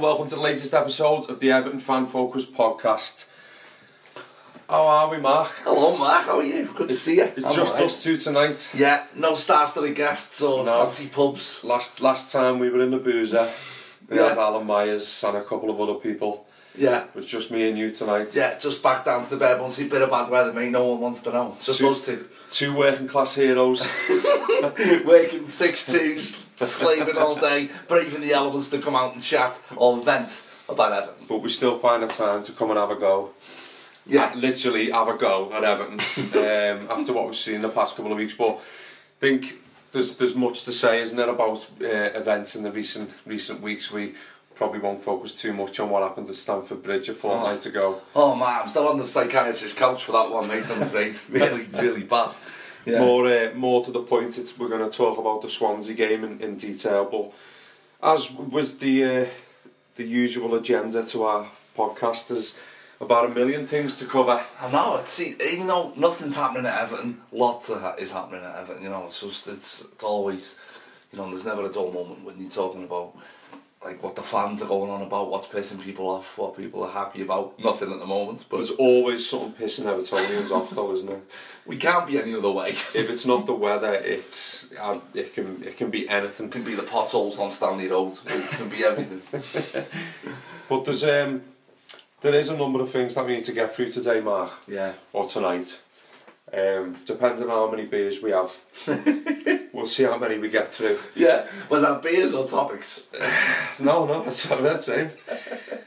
Welcome to the latest episode of the Everton Fan Focus podcast. How are we, Mark? Hello, Mark. How are you? Good to see you. It's I'm just alright. us two tonight. Yeah, no star-studded guests or No. fancy pubs. Last last time we were in the boozer, we Yeah. had Alan Myers and a couple of other people. Yeah, It was just me and you tonight. yeah. Just back down to the bed once a bit of bad weather, mate. No one wants to know. It's just Two- us two. Two working class heroes. Working six twos, slaving all day, braving the elements to come out and chat or vent about Everton. but we still find a time to come and have a go. Yeah, Literally have a go at Everton um, after what we've seen the past couple of weeks. But I think there's there's much to say, isn't there, about uh, events in the recent recent weeks. We probably won't focus too much on what happened at Stamford Bridge a fortnight ago. Oh man, I'm still on the psychiatrist's couch for that one, mate. I'm afraid. really, really bad. Yeah. More uh, more to the point, it's, we're going to talk about the Swansea game in, in detail. But as was the uh, the usual agenda to our podcast, there's about a million things to cover. I know. It's even though nothing's happening at Everton, lots of ha- is happening at Everton. You know, it's just it's it's always, you know, there's never a dull moment when you're talking about like what the fans are going on about, what's pissing people off, what people are happy about. Nothing at the moment, but There's always something pissing Evertonians off, though, isn't there? we can't be any other way. If it's not the weather, it's uh, it can it can be anything. It can be the potholes on Stanley Road. It can be everything. But there's um there is a number of things that we need to get through today, Mark, Yeah. or tonight. Um, depending on how many beers we have, we'll see how many we get through. Yeah. Was that beers or topics? No, no, that's what I'm saying.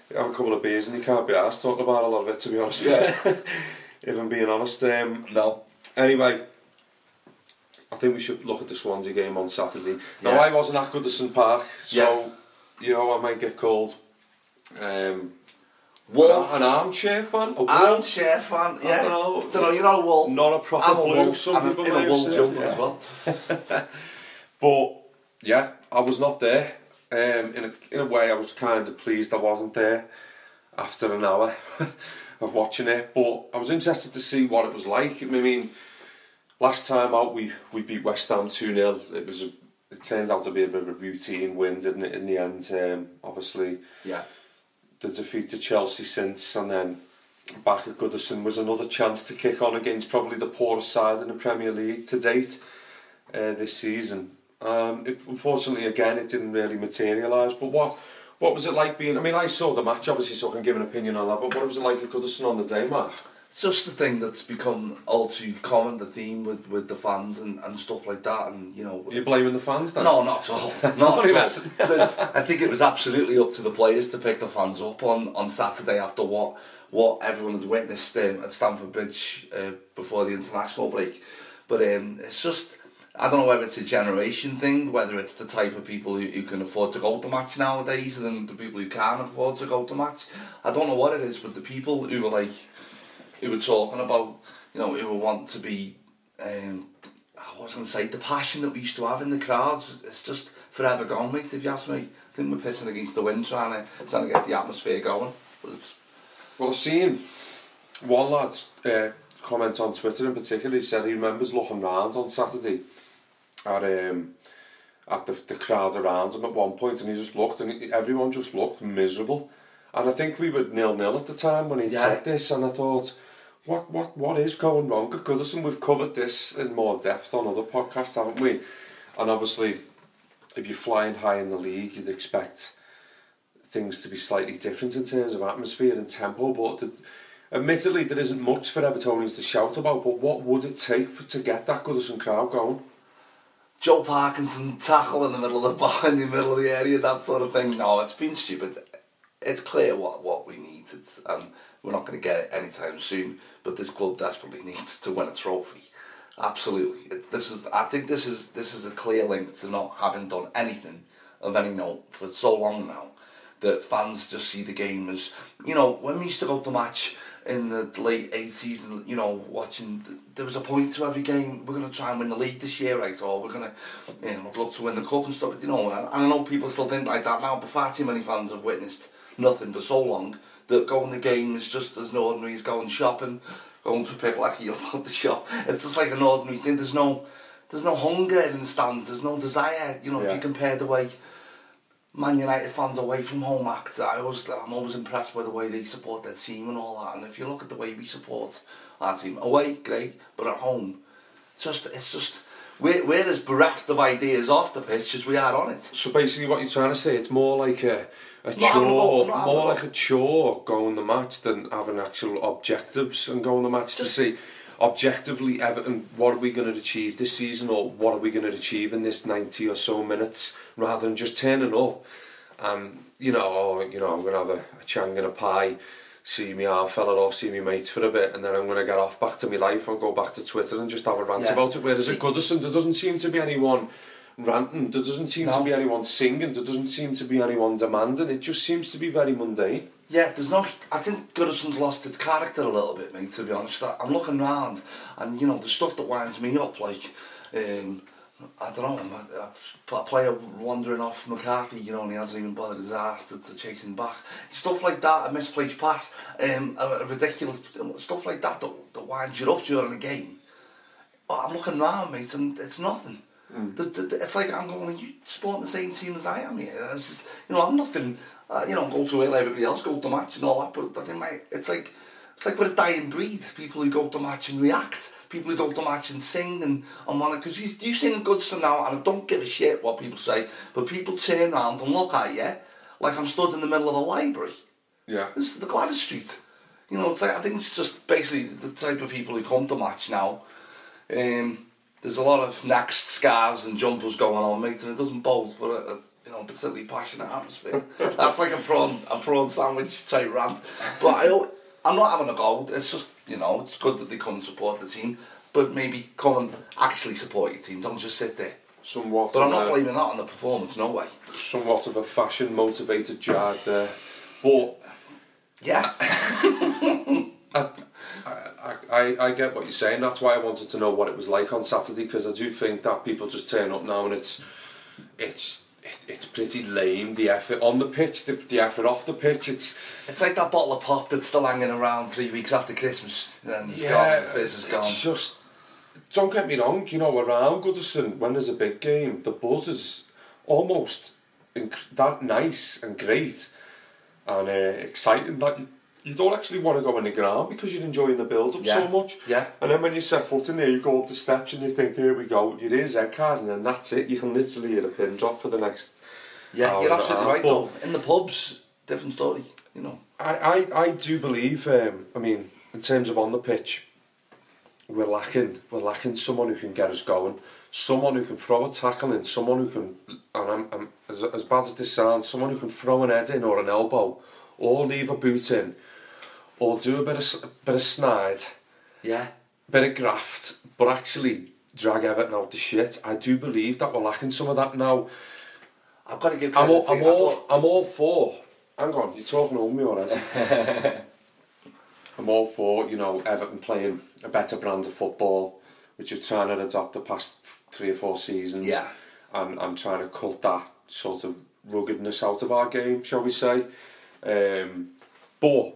You have a couple of beers and you can't be asked talking about a lot of it, to be honest. Yeah. if I'm being honest. Um, No. anyway, I think we should look at the Swansea game on Saturday. Now, Yeah. I wasn't at Goodison Park, so, you know, I might get called um, Wolf. an armchair fan. A wolf. Armchair fan. Yeah. I don't know. Don't know. You know Wolf. Not a proper I'm a blue, wolf. some I'm people in a wolf jumper yeah. as well. But yeah, I was not there. Um, in a in a way, I was kind of pleased I wasn't there after an hour of watching it. But I was interested to see what it was like. I mean, last time out we we beat West Ham two 0 It was a, it turned out to be a bit of a routine win, didn't it? In the end, um, obviously Yeah. The defeat to Chelsea since, and then back at Goodison was another chance to kick on against probably the poorest side in the Premier League to date uh, this season. Um, it, unfortunately, again, it didn't really materialise. But what what was it like being? I mean, I saw the match obviously, so I can give an opinion on that. But what was it like at Goodison on the day, Mark? It's just the thing that's become all too common, the theme with, with the fans and, and stuff like that, and you know. You're blaming the fans then? No, not at all. Not at all. Since- I think it was absolutely up to the players to pick the fans up on, on Saturday after what what everyone had witnessed um, at Stamford Bridge uh, before the international break. But um, it's just, I don't know whether it's a generation thing, whether it's the type of people who, who can afford to go to match nowadays and then the people who can't afford to go to match. I don't know what it is, but the people who were like, who were talking about, you know, who were wanting to be, um, I was going to say, the passion that we used to have in the crowds, it's just forever gone, mate, if you ask me. I think we're pissing against the wind trying to, trying to get the atmosphere going. But it's, Well, seen one lad uh, comment on Twitter in particular. He said he remembers looking round on Saturday at um, at the, the crowd around him at one point, and he just looked, and he, everyone just looked miserable. And I think we were nil nil at the time when he Yeah. said this, and I thought, what what what is going wrong at Goodison? We've covered this in more depth on other podcasts, haven't we? And obviously, if you're flying high in the league, you'd expect things to be slightly different in terms of atmosphere and tempo. But the, admittedly, there isn't much for Evertonians to shout about. But what would it take for, to get that Goodison crowd going? Joe Parkinson tackle in the middle of the bar, in the middle of the area, that sort of thing. No, it's been stupid. It's clear what, what we need. It's um, we're not going to get it anytime soon. But this club desperately needs to win a trophy. Absolutely. It, this is. I think this is this is a clear link to not having done anything of any note for so long now. That fans just see the game as you know when we used to go to match in the late 80s and you know watching th- there was a point to every game we're going to try and win the league this year right or we're going to you know look to win the cup and stuff you know and I know people still think like that now but far too many fans have witnessed nothing for so long that going the game is just as ordinary as going shopping going to pick like you at the shop it's just like an ordinary thing there's no there's no hunger in the stands there's no desire you know if you compare the way Man United fans away from home act. I always, I'm always impressed by the way they support their team and all that. And if you look at the way we support our team away, great, but at home, it's just it's just we're, we're as bereft of ideas off the pitch as we are on it. So basically, what you're trying to say, it's more like a, a Not having a chore, more like a chore going the match than having actual objectives and going the match to see objectively Everton what are we going to achieve this season or what are we going to achieve in this 90 or so minutes rather than just turning up and you know oh, you know I'm going to have a, a chang and a pie see me half fella or see me mate for a bit and then I'm going to get off back to my life and go back to Twitter and just have a rant Yeah. about it whereas at Goodison there doesn't seem to be anyone ranting there doesn't seem to be anyone singing there doesn't seem to be anyone demanding it just seems to be very mundane Yeah, there's no. I think Goodison's lost its character a little bit, mate. To be honest, I'm looking round, and you know the stuff that winds me up, like, um, I don't know, a, a player wandering off McCarthy, you know, and he hasn't even bothered his ass to, to chase him back. Stuff like that, a misplaced pass, um, a, a ridiculous stuff like that, that that winds you up during the game. I'm looking round, mate, and it's nothing. The, the, the- it's like I'm going, are you supporting the same team as I am here? It's just, you know, I'm nothing, uh, you know, go to it like everybody else, go to match and all that, but I think, mate, it's like, it's like we're a dying breed. People who go to match and react. People who go to match and sing and, and want to, because you, you sing Goodison now, and I don't give a shit what people say, but people turn around and look at you like I'm stood in the middle of a library. yeah This is the Gwladys Street. You know, it's like I think it's just basically the type of people who come to match now. Um, there's a lot of necks, scarves, and jumpers going on, mate, and it doesn't bode for a, a you know particularly passionate atmosphere. That's like a prawn a prawn sandwich type rant. But I I'm not having a go. It's just you know it's good that they come and support the team, but maybe come and actually support your team. Don't just sit there. somewhat But I'm not blaming that on the performance. No way. somewhat of a fashion motivated jag there but Yeah. I, I, I, I get what you're saying. That's why I wanted to know what it was like on Saturday because I do think that people just turn up now and it's it's it, it's pretty lame. The effort on the pitch, the, the effort off the pitch. It's It's like that bottle of pop that's still hanging around three weeks after Christmas. And it's yeah, gone, the fizz is it's gone. just don't get me wrong. You know, around Goodison when there's a big game, the buzz is almost inc- that nice and great and uh, exciting that you, you don't actually want to go in the ground because you're enjoying the build up so much. Yeah. And then when you set foot in there, you go up the steps and you think, here we go, your ears head cards, and then that's it. You can literally hear a pin drop for the next. Yeah, hour you're absolutely right though. In the pubs, different story, you know. I, I, I do believe, um, I mean, in terms of on the pitch, we're lacking, we're lacking someone who can get us going, someone who can throw a tackle in, someone who can, and I'm, I'm as, as bad as this sounds, someone who can throw an head in or an elbow, or leave a boot in, or do a bit of, s- bit of snide, Yeah. bit of graft, but actually drag Everton out the shit. I do believe that we're lacking some of that now. I've got to give I'm all, to I'm. All, thought- I'm all for. Hang on, you're talking over me already. I'm all for you know Everton playing a better brand of football, which you're trying to adopt the past three or four seasons. Yeah. And and trying to cut that sort of ruggedness out of our game, shall we say? Um, but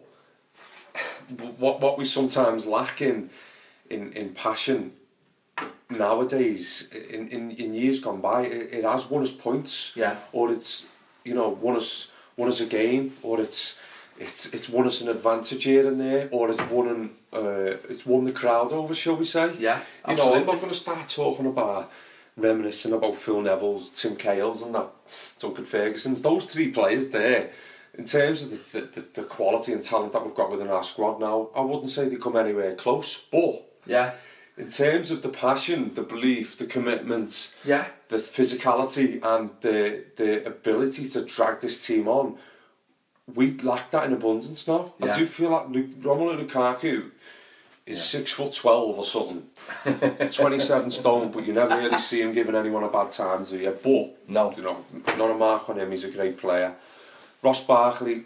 what what we sometimes lack in in, in passion nowadays in, in, in years gone by it, it has won us points. Yeah. or it's you know won us won us a game or it's it's it's won us an advantage here and there or it's won an, uh, it's won the crowd over shall we say? Yeah, you know I'm not going to start talking about reminiscing about Phil Neville's Tim Cahill's and that Duncan Ferguson's those three players there in terms of the, the, the, quality and talent that we've got within our squad now I wouldn't say they come anywhere close but Yeah. in terms of the passion, the belief, the commitment, Yeah. the physicality, and the the ability to drag this team on, we lack that in abundance now. Yeah. I do feel like Lu- Romelu Lukaku is Yeah. six foot twelve or something, twenty seven stone, but you never really see him giving anyone a bad time, do you? But No. you know, not a mark on him. He's a great player. Ross Barkley,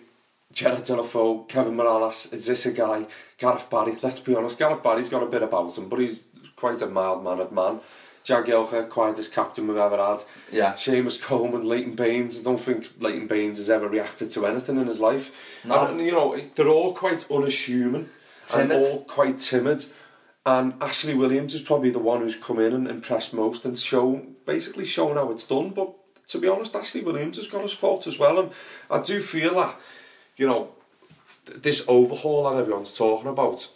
Gerard Deulofeu, Kevin Mirallas, is this a guy? Gareth Barry, let's be honest, Gareth Barry's got a bit about him, but he's quite a mild-mannered man. Jack Jagielka, quietest captain we've ever had. Yeah. Seamus Coleman, Leighton Baines, I don't think Leighton Baines has ever reacted to anything in his life. No. And, you know, they're all quite unassuming Timid. and all quite timid. And Ashley Williams is probably the one who's come in and impressed most and shown, basically shown how it's done. But to be honest, Ashley Williams has got his fault as well, and I do feel that, you know, this overhaul that everyone's talking about,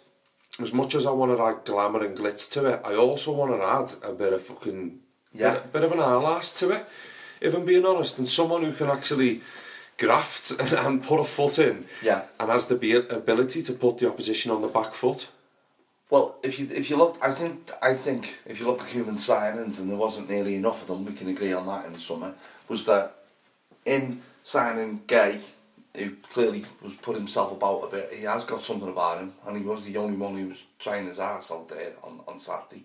as much as I want to add glamour and glitz to it, I also want to add a bit of fucking, Yeah. bit, bit of an eyelash to it, if I'm being honest, and someone who can actually graft and, and put a foot in, Yeah. and has the ability to put the opposition on the back foot. Well, if you if you look, I think I think if you look at Koeman signings, and there wasn't nearly enough of them, we can agree on that in the summer. Was that in signing Gueye, who clearly was put himself about a bit. He has got something about him, and he was the only one who was trying his ass out there on on Saturday.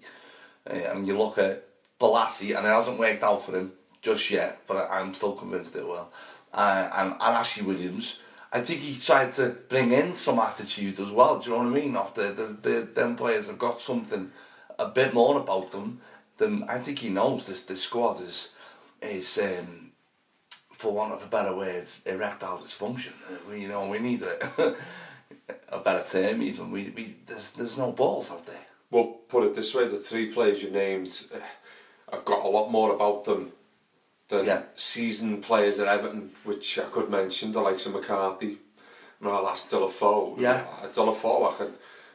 Uh, and you look at Bolasie, and it hasn't worked out for him just yet, but I'm still convinced it will. Uh, and, and Ashley Williams, I think he tried to bring in some attitude as well. Do you know what I mean? After the, the them players have got something a bit more about them, then I think he knows this this squad is is um, for want of a better word, erectile dysfunction. We you know we need a a better term even. We, we there's there's no balls out there. Well, put it this way: the three players you named, uh, I've got a lot more about them than Yeah. seasoned players at Everton, which I could mention, the likes of McCarthy, Mirallas, Deulofeu. Yeah. Deulofeu, I can,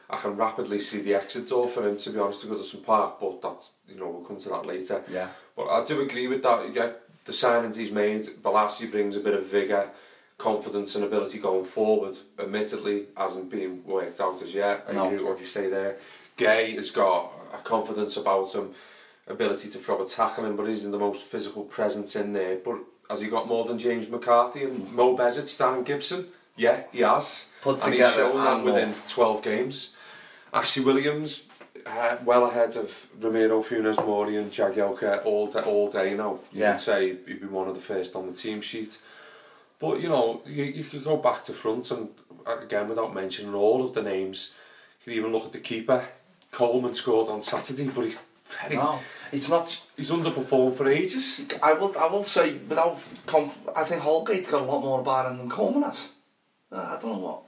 I can rapidly see the exit door for him, to be honest, to Goodison Park, but that's, you know, we'll come to that later. Yeah. But I do agree with that. Yeah, the signings he's made, Bolasie brings a bit of vigour, confidence and ability going forward. Admittedly, hasn't been worked out as yet. I No. agree with what you say there. Gueye has got a confidence about him, ability to throw a tackle in, but isn't the most physical presence in there. But has he got more than James McCarthy and Mo Besic, Stan Gibson? Yeah, he has. Put and together he's shown that and within more. 12 games. Ashley Williams, uh, well ahead of Ramiro Funes Mori and Jagielka all day, all day now. You Yeah. could say he'd be one of the first on the team sheet. But you know, you, you could go back to front and uh, again without mentioning all of the names, you could even look at the keeper. Coleman scored on Saturday, but he's very No, it's not. he's underperformed for ages. I will. I will say without. Comp- I think Holgate's got a lot more about him than Coleman has. Uh, I don't know what.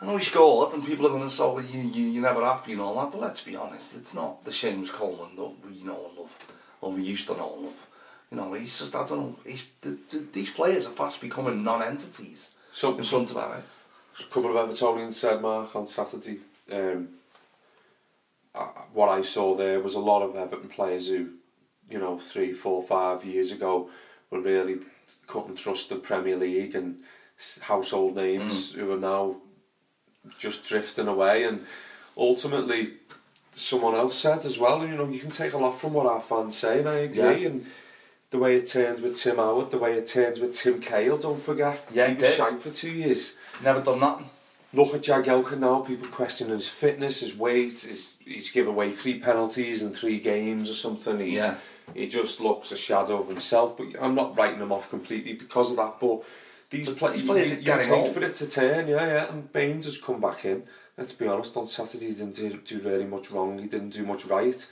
I know he scored, and people are going to say, well, you, you, you're never happy and all that, but let's be honest, it's not the James Coleman that we know and love, or we used to know and love. You know, he's just, I don't know, he's, the, the, these players are fast becoming non-entities So in front of our eyes. a couple of Evertonians said, Mark, on Saturday, um, Uh, what I saw there was a lot of Everton players who, you know, three, four, five years ago were really couldn't trust the Premier League and household names mm. who are now just drifting away. And ultimately, someone else said as well, you know, you can take a lot from what our fans say, and I agree. Yeah. And the way it turned with Tim Howard, the way it turned with Tim Cahill, don't forget. Yeah, he it was did. shanked for two years. Never done nothing. Look at Jagielka now, people questioning his fitness, his weight, his, he's given away three penalties in three games or something. He, Yeah. he just looks a shadow of himself, but I'm not writing him off completely because of that. But these, But play, these players you, are you getting take old. for it to turn, yeah, yeah. And Baines has come back in. Let's be honest, on Saturday he didn't do, do really much wrong, he didn't do much right.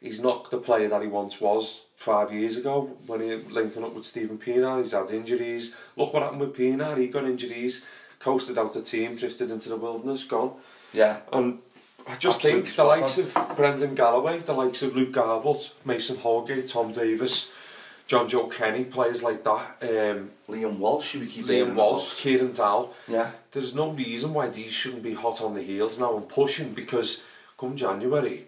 He's not the player that he once was five years ago when he linking up with Steven Pienaar. He's had injuries. Look what happened with Pienaar, he got injuries, coasted out the team, drifted into the wilderness, gone. Yeah. And I just Absolutely think the likes on. of Brendan Galloway, the likes of Luke Garbutt, Mason Holgate, Tom Davies, John Joe Kenny, players like that, um, Liam Walsh, should we keep Liam Walsh. Kieran Dow. Yeah. There's no reason why these shouldn't be hot on the heels now and pushing because come January,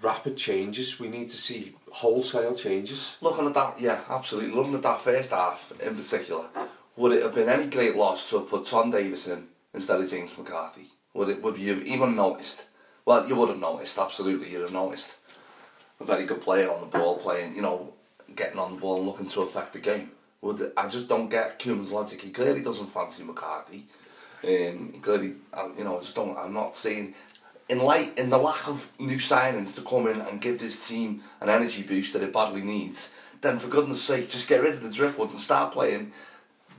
rapid changes. We need to see wholesale changes. Looking at that, yeah, absolutely. Looking at that first half in particular, would it have been any great loss to have put Tom Davies in instead of James McCarthy? Would it? Would you have even noticed? Well, you would have noticed. Absolutely, you'd have noticed. A very good player on the ball, playing, you know, getting on the ball and looking to affect the game. Would I just don't get Koeman's logic. He clearly doesn't fancy McCarthy. Um, clearly, you know, I just don't. I'm not saying. In light, in the lack of new signings to come in and give this team an energy boost that it badly needs, then for goodness sake, just get rid of the driftwood and start playing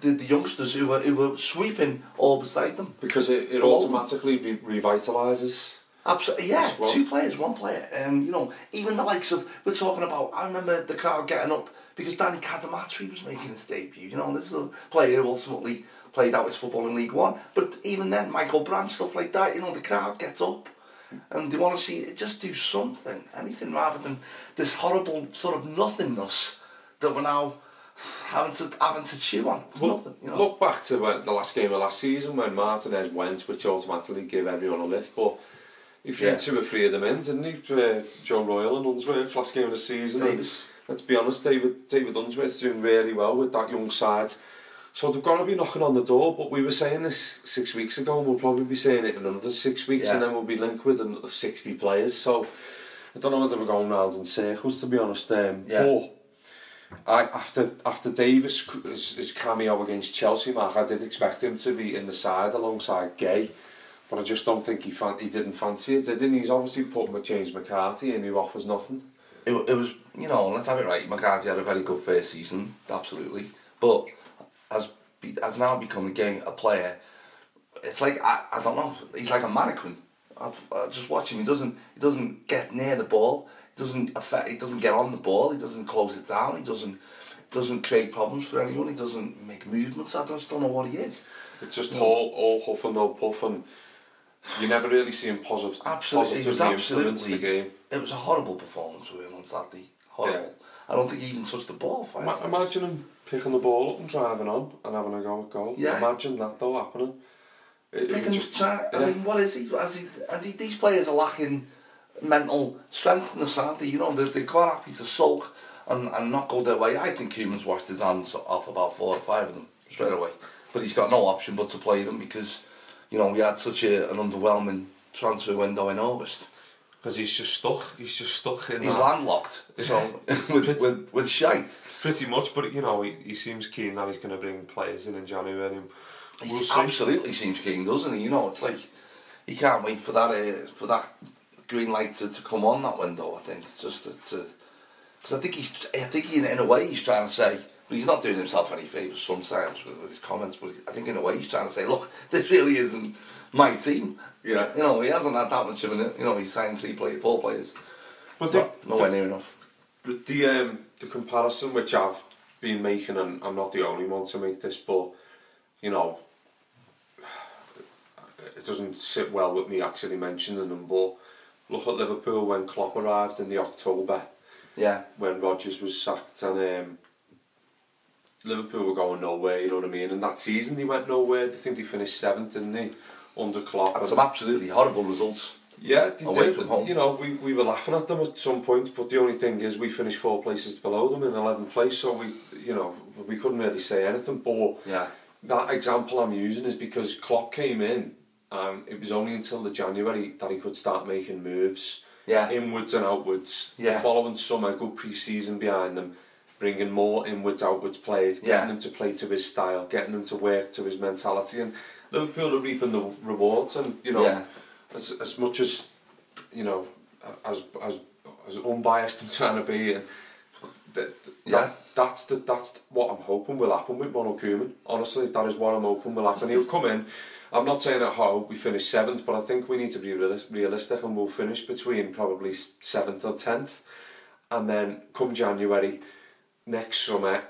the, the youngsters who were who were sweeping all beside them. Because it, it automatically re- revitalises. Absolutely, yeah. Two players, one player, and you know, even the likes of we're talking about. I remember the crowd getting up because Danny Cadamarteri was making his debut. You know, this is a player who ultimately played out his football in League One. But even then, Michael Brandt, stuff like that. You know, the crowd gets up. And they want to see it just do something, anything rather than this horrible sort of nothingness that we're now having to having to chew on. Well, nothing, you know. Look back to the last game of last season when Martinez went, which automatically gave everyone a lift. But if you Yeah. had two or three of them in, didn't he? For, uh, Joe Royle and Unsworth last game of the season. And let's be honest, David David Unsworth's doing really well with that young side. So they've got to be knocking on the door. But we were saying this six weeks ago, and we'll probably be saying it in another six weeks, Yeah. and then we'll be linked with another 60 players. So I don't know whether we're going round in circles, to be honest. Um, Yeah. But After after Davies' his, his cameo against Chelsea, Mark, I did expect him to be in the side alongside Gueye, but I just don't think he fan- he didn't fancy it, did he? He's obviously put Mc- James McCarthy in, who offers nothing. it, it was, you know, let's have it right. McCarthy had a very good first season, absolutely. But as be, as now become again a player, it's like I, I don't know. He's like a mannequin. I've I just watch him. He doesn't he doesn't get near the ball. He doesn't affect. He doesn't get on the ball. He doesn't close it down. He doesn't doesn't create problems for anyone. He doesn't make movements. I just don't know what he is. It's just all all huff and no puff, and you never really see him positive, Absolutely, he was influence the absolutely. game. It was a horrible performance for him on Saturday. Horrible. I don't think he even touched the ball. Times. imagine him picking the ball up and driving on and having a go at goal. Yeah. Imagine that though happening. It, it Picking, just, trying, I mean, what is he? Has he? And these players are lacking mental strength in the Saturday. You know, they're, they're quite happy to sulk and, and not go their way. I think Koeman's washed his hands off about four or five of them straight away. But he's got no option but to play them because, you know, we had such a, an underwhelming transfer window in August. Because he's just stuck. He's just stuck in He's that. landlocked, so with, with, with shite. Pretty much, but you know, he, he seems keen that he's going to bring players in in January. And He we'll see. absolutely seems keen, doesn't he? You know, it's like he can't wait for that uh, for that green light to, to come on that window. I think it's just to because I think he's I think he, in a way he's trying to say, but he's not doing himself any favours sometimes with, with his comments. But I think in a way he's trying to say, look, this really isn't my team. Yeah. You know, he hasn't had that much of it. You know, he's signed three play, four players. But the, not, nowhere near enough. the, the, um, the comparison which I've been making, and I'm not the only one to make this, but you know, it doesn't sit well with me actually mentioning them. But look at Liverpool when Klopp arrived in the October. Yeah, when Rodgers was sacked and um, Liverpool were going nowhere, you know what I mean? And that season they went nowhere. I think they finished seventh, didn't they? Under Klopp. had some absolutely horrible results. yeah, they away did. from home. You know, we, we were laughing at them at some point, but the only thing is we finished four places below them in 11th place, so we, you know, we couldn't really say anything. But Yeah, that example I'm using is because Klopp came in, and it was only until the January that he could start making moves yeah, inwards and outwards. Yeah. The following summer, good pre-season behind them, bringing more inwards outwards players, getting Yeah. them to play to his style, getting them to work to his mentality, and Liverpool are reaping the rewards. And you know, Yeah. as as much as you know, as as as unbiased I'm trying to be, and that, Yeah. that that's the that's what I'm hoping will happen with Ronald Koeman. Honestly, that is what I'm hoping will happen. He'll come in. I'm not saying at home we finish seventh, but I think we need to be realistic and we'll finish between probably seventh or tenth. And then come January, next summer,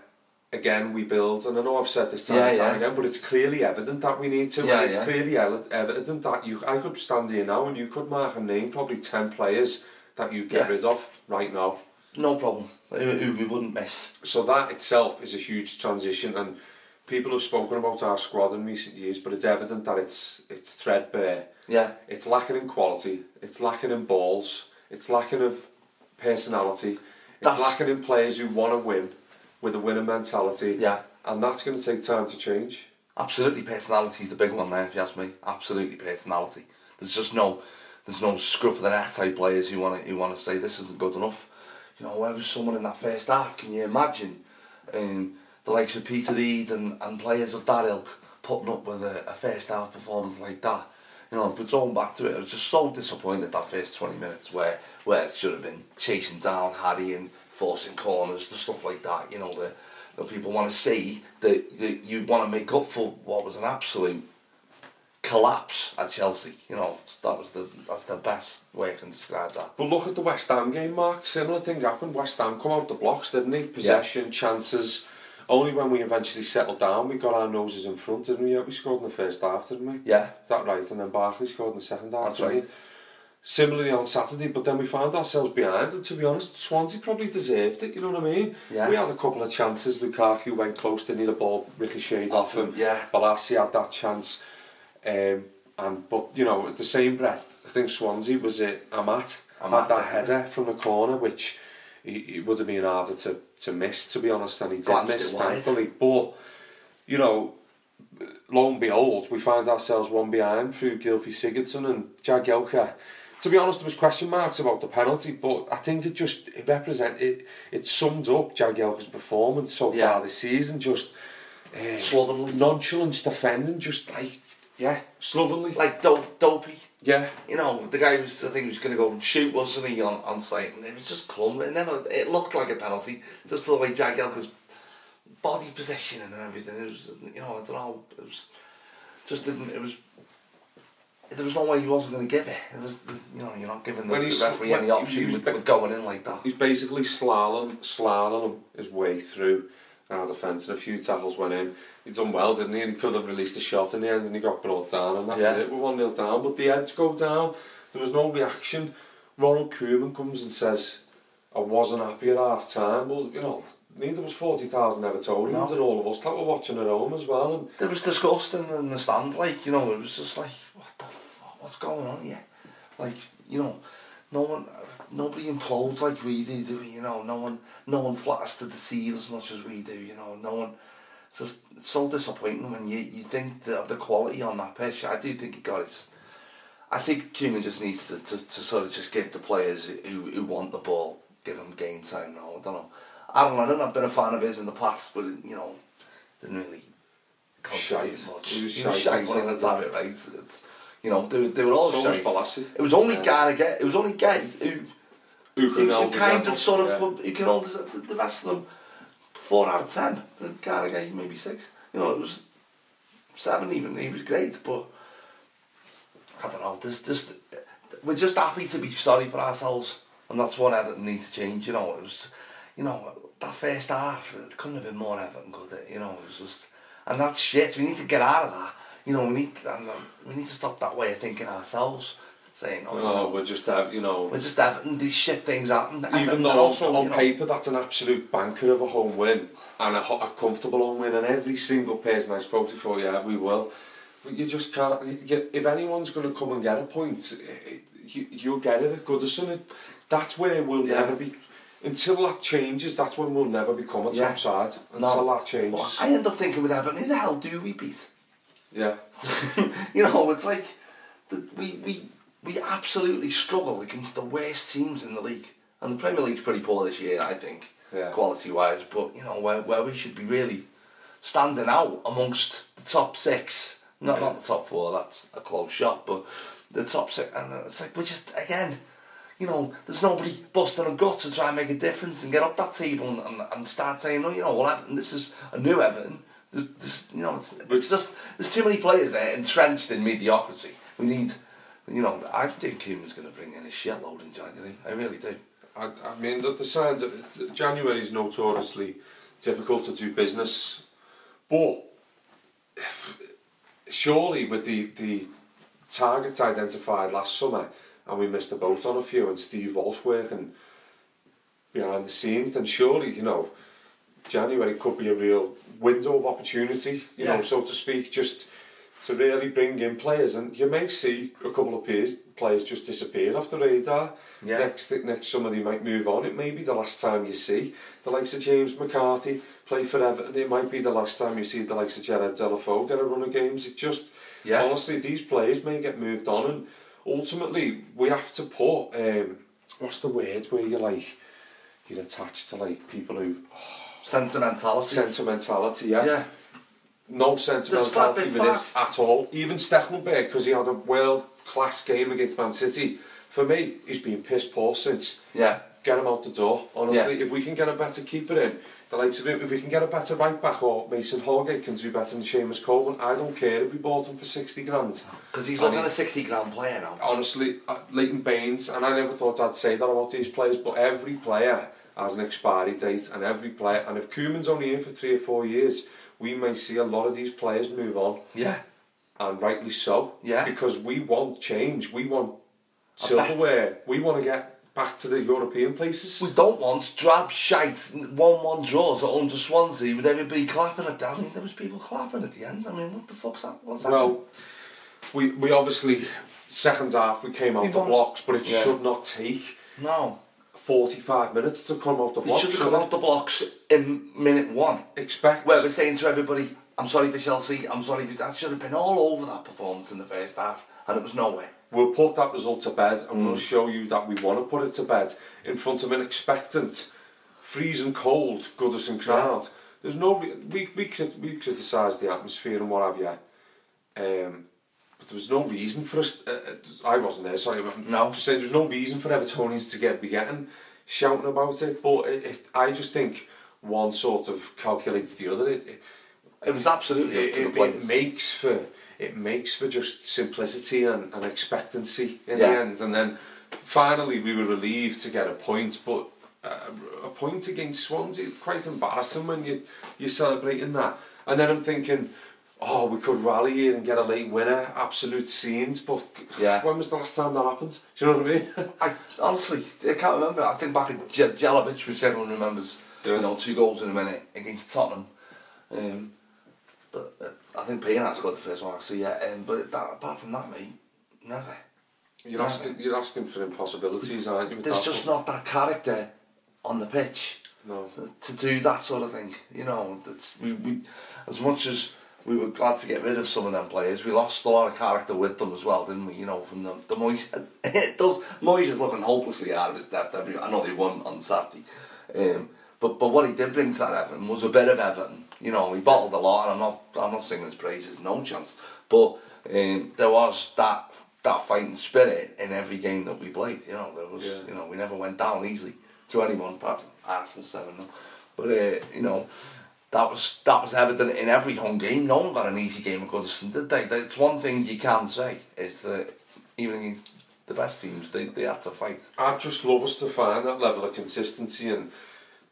again we build. And I know I've said this time Yeah, and time yeah. again, but it's clearly evident that we need to. Yeah, and it's clearly evident that you. I could stand here now and you could mark and name probably ten players that you get rid of right now. no problem. We wouldn't miss. So that itself is a huge transition, and people have spoken about our squad in recent years, but it's evident that it's it's threadbare. Yeah, It's lacking in quality. It's lacking in balls. It's lacking of personality. It's That's- lacking in players who want to win with a winning mentality. yeah. And that's going to take time to change. Absolutely, personality is the big one there. If you ask me, absolutely personality. There's just no, there's no scruff of the net type players who want to who want to say this isn't good enough. You know, where was someone in that first half? Can you imagine? Um, the likes of Peter Reid and, and players of that ilk putting up with a, a first half performance like that. You know, but going back to it, I was just so disappointed that first 20 minutes where where it should have been chasing down Harry and forcing corners, the stuff like that. You know, the, the people want to see that, that you want to make up for what was an absolute collapse at Chelsea. You know, that was the that's the best way I can describe that. But look at the West Ham game, Mark. Similar thing happened. West Ham come out the blocks, didn't they? Possession, chances. Only when we eventually settled down, we got our noses in front, didn't we? We scored in the first half, didn't we? Yeah, Is that right? And then Barkley scored in the second half. That's right. similarly on Saturday, but then we found ourselves behind, and to be honest, Swansea probably deserved it, you know what I mean? Yeah. We had a couple of chances, Lukaku went close, didn't he, the ball ricocheted off him, Yeah. Bolasie had that chance, um, and but, you know, at the same breath, I think Swansea was it, Amat, Amat, had that header from the corner, which it would have been harder to, to miss, to be honest, and he did miss, thankfully, but, you know, lo and behold, we find ourselves one behind through Gylfi Sigurdsson and Jagielka. To be honest, there was question marks about the penalty, but I think it just it represent it. It summed up Jagielka's performance so Yeah. far this season. Just uh, Slovenly. nonchalance defending, just like yeah, slovenly. Like dope, dopey. Yeah, You know, the guy was, I think, he was going to go and shoot, wasn't he, on, on site? And it was just clumsy. It never, it looked like a penalty, just for the way Jack Jagielka's body positioning and everything. It was, you know, I don't know, it was, just didn't, it was, there was no way he wasn't going to give it. It was, you know, you're not giving the, When the referee any option with, with going in like that. he's basically slalom, slalom his way through and defence fence and a few tackles went in. He done well, didn't he? And he could have released a shot in the end and he got brought down and that yeah. was it. We're 1-0 down, but the heads go down. There was no reaction. Ronald Koeman comes and says, I wasn't happy at half time. Well, you know, neither was 40,000 Evertonians no. and all of us that were watching at home as well. And there was disgust in, in the stand, like, you know, it was just like, what the fuck, what's going on here? Like, you know, no one, nobody implodes like we do, do we? You know, no one, no one flatters to deceive as much as we do, you know, no one, it's just, it's so disappointing when you, you think the, of the quality on that pitch. I do think he got his, I think Koeman just needs to, to, to sort of just give the players who, who want the ball, give them game time now, I don't know. I don't know. I've been a fan of his in the past, but, you know, didn't really Shite. much. He was He was shite shite he was it, right? It's, you know, they, they were all So shite. It was only Yeah. Gallagher, it was only Gueye who, who can who his kind of sort of yeah. who can hold his, the, the rest of them, four out of ten. The Gallagher, maybe six. You know, it was seven even. He was great, but I don't know. There's just we're just happy to be sorry for ourselves, and that's what Everton needs to change. You know, it was, you know, that first half it couldn't have been more Everton, it? You know, it was just, and that's shit. We need to get out of that. You know, we need and um, we need to stop that way of thinking ourselves, saying, oh, you No, know, we're just uh, you know. we're just Everton. These shit things happen. Even though also on know, paper that's an absolute banker of a home win and a, a comfortable home win, and every single person I spoke to thought, yeah, we will. But you just can't. If anyone's going to come and get a point, eh, you, you'll get it at Goodison. It- That's where we'll Yeah. never be. Until that changes, that's when we'll never become a Yeah. top side. No. Until that changes. Well, I end up thinking with Everton, who the hell do we beat? yeah. you know, it's like the, we, we, we absolutely struggle against the worst teams in the league. And the Premier League's pretty poor this year, I think, Yeah. quality wise. But, you know, where, where we should be really standing out amongst the top six. Not, not the top four, that's a close shot, but the top six. And it's like, we're just, again, you know, there's nobody busting a gut to try and make a difference and get up that table and, and, and start saying, oh, you know, well, Everton, this is a new Everton. There's, there's, you know, it's, it's just, there's too many players there entrenched in mediocrity. We need, you know, I think Koeman's going to bring in a shitload in January. I really do. I, I mean, the, the signs of January is notoriously difficult to do business, but surely with the, the targets identified last summer, and we missed the boat on a few, and Steve Walsh working behind the scenes, then surely, you know, January could be a real window of opportunity, you know, so to speak, just to really bring in players. And you may see a couple of players, players just disappear off the radar. Yeah. Next next summer they might move on. It may be the last time you see the likes of James McCarthy play for Everton. It might be the last time you see the likes of Gerard Deulofeu get a run of games. It just, Yeah. honestly, these players may get moved on. And ultimately, we have to put, um, what's the word where you're like, you're attached to like people who Sentimentality. sentimentality, yeah. yeah. No sentimentality There's with this at all. Even Stekelenburg, because he had a world class game against Man City. For me, he's been piss poor since. Yeah. Get him out the door. Honestly, Yeah. if we can get a better keeper in, the likes of it, if we can get a better right back or Mason Holgate can do better than Seamus Coleman, I don't care if we bought him for 60 grand. Because he's And looking at a 60 grand player now. honestly, uh, Leighton Baines, and I never thought I'd say that about these players, but every player has an expiry date, and every player, and if Koeman's only in for three or four years, we may see a lot of these players move on, Yeah. and rightly so, Yeah. because we want change, we want silverware. We want to get back to the European places. We don't want drab shite, one-one draws at home to Swansea with everybody clapping at that. I mean, there was people clapping at the end. I mean, what the fuck's that? What's that? Well, we we obviously second half we came out We the blocks, but it Yeah. should not take no. Forty five minutes to come out the We blocks. should have come out the blocks in minute one. Expect Where we're saying to everybody, I'm sorry for Chelsea, I'm sorry for... That should have been all over that performance in the first half, and it was nowhere. We'll put that result to bed and Mm. we'll show you that we want to put it to bed in front of an expectant, freezing cold Goodison crowd. There's no we we we criticised the atmosphere and what have you, um, but there was no reason for us. Uh, uh, I wasn't there, sorry. But No. just saying, there was no reason for Evertonians to get be getting shouting about it. But it, it, I just think one sort of calculates the other. It, it, It was absolutely up it, to it, it makes for it makes for just simplicity and, and expectancy in Yeah. the end and then finally we were relieved to get a point but uh, a point against Swansea quite embarrassing when you you're celebrating that and then I'm thinking oh we could rally here and get a late winner absolute scenes but Yeah. when was the last time that happened do you know what I mean I honestly, I can't remember. I think back at Jelavic, which everyone remembers, Yeah. you know, two goals in a minute against Tottenham. Um, but uh, I think Payne scored the first one, So yeah. Um, but that, apart from that, mate, never. you're asking you're asking for impossibilities aren't you There's just but- not that character on the pitch no to do that sort of thing. You know, that's we, we as much as we were glad to get rid of some of them players, we lost a lot of character with them as well, didn't we? You know, from the the Moyes, it does Moyes is looking hopelessly out of his depth. Every I know they won on Saturday, um, but but what he did bring to that Everton was a bit of Everton. You know, he bottled a lot, and I'm not I'm not singing his praises, no chance. But um, there was that that fighting spirit in every game that we played. You know, there was Yeah. you know we never went down easily to anyone apart from Arsenal seven 0 But uh, you know that was that was evident in every home game. No one got an easy game of Goodison, did they? It's one thing you can say is that even against the best teams, they, they had to fight. I'd just love us to find that level of consistency and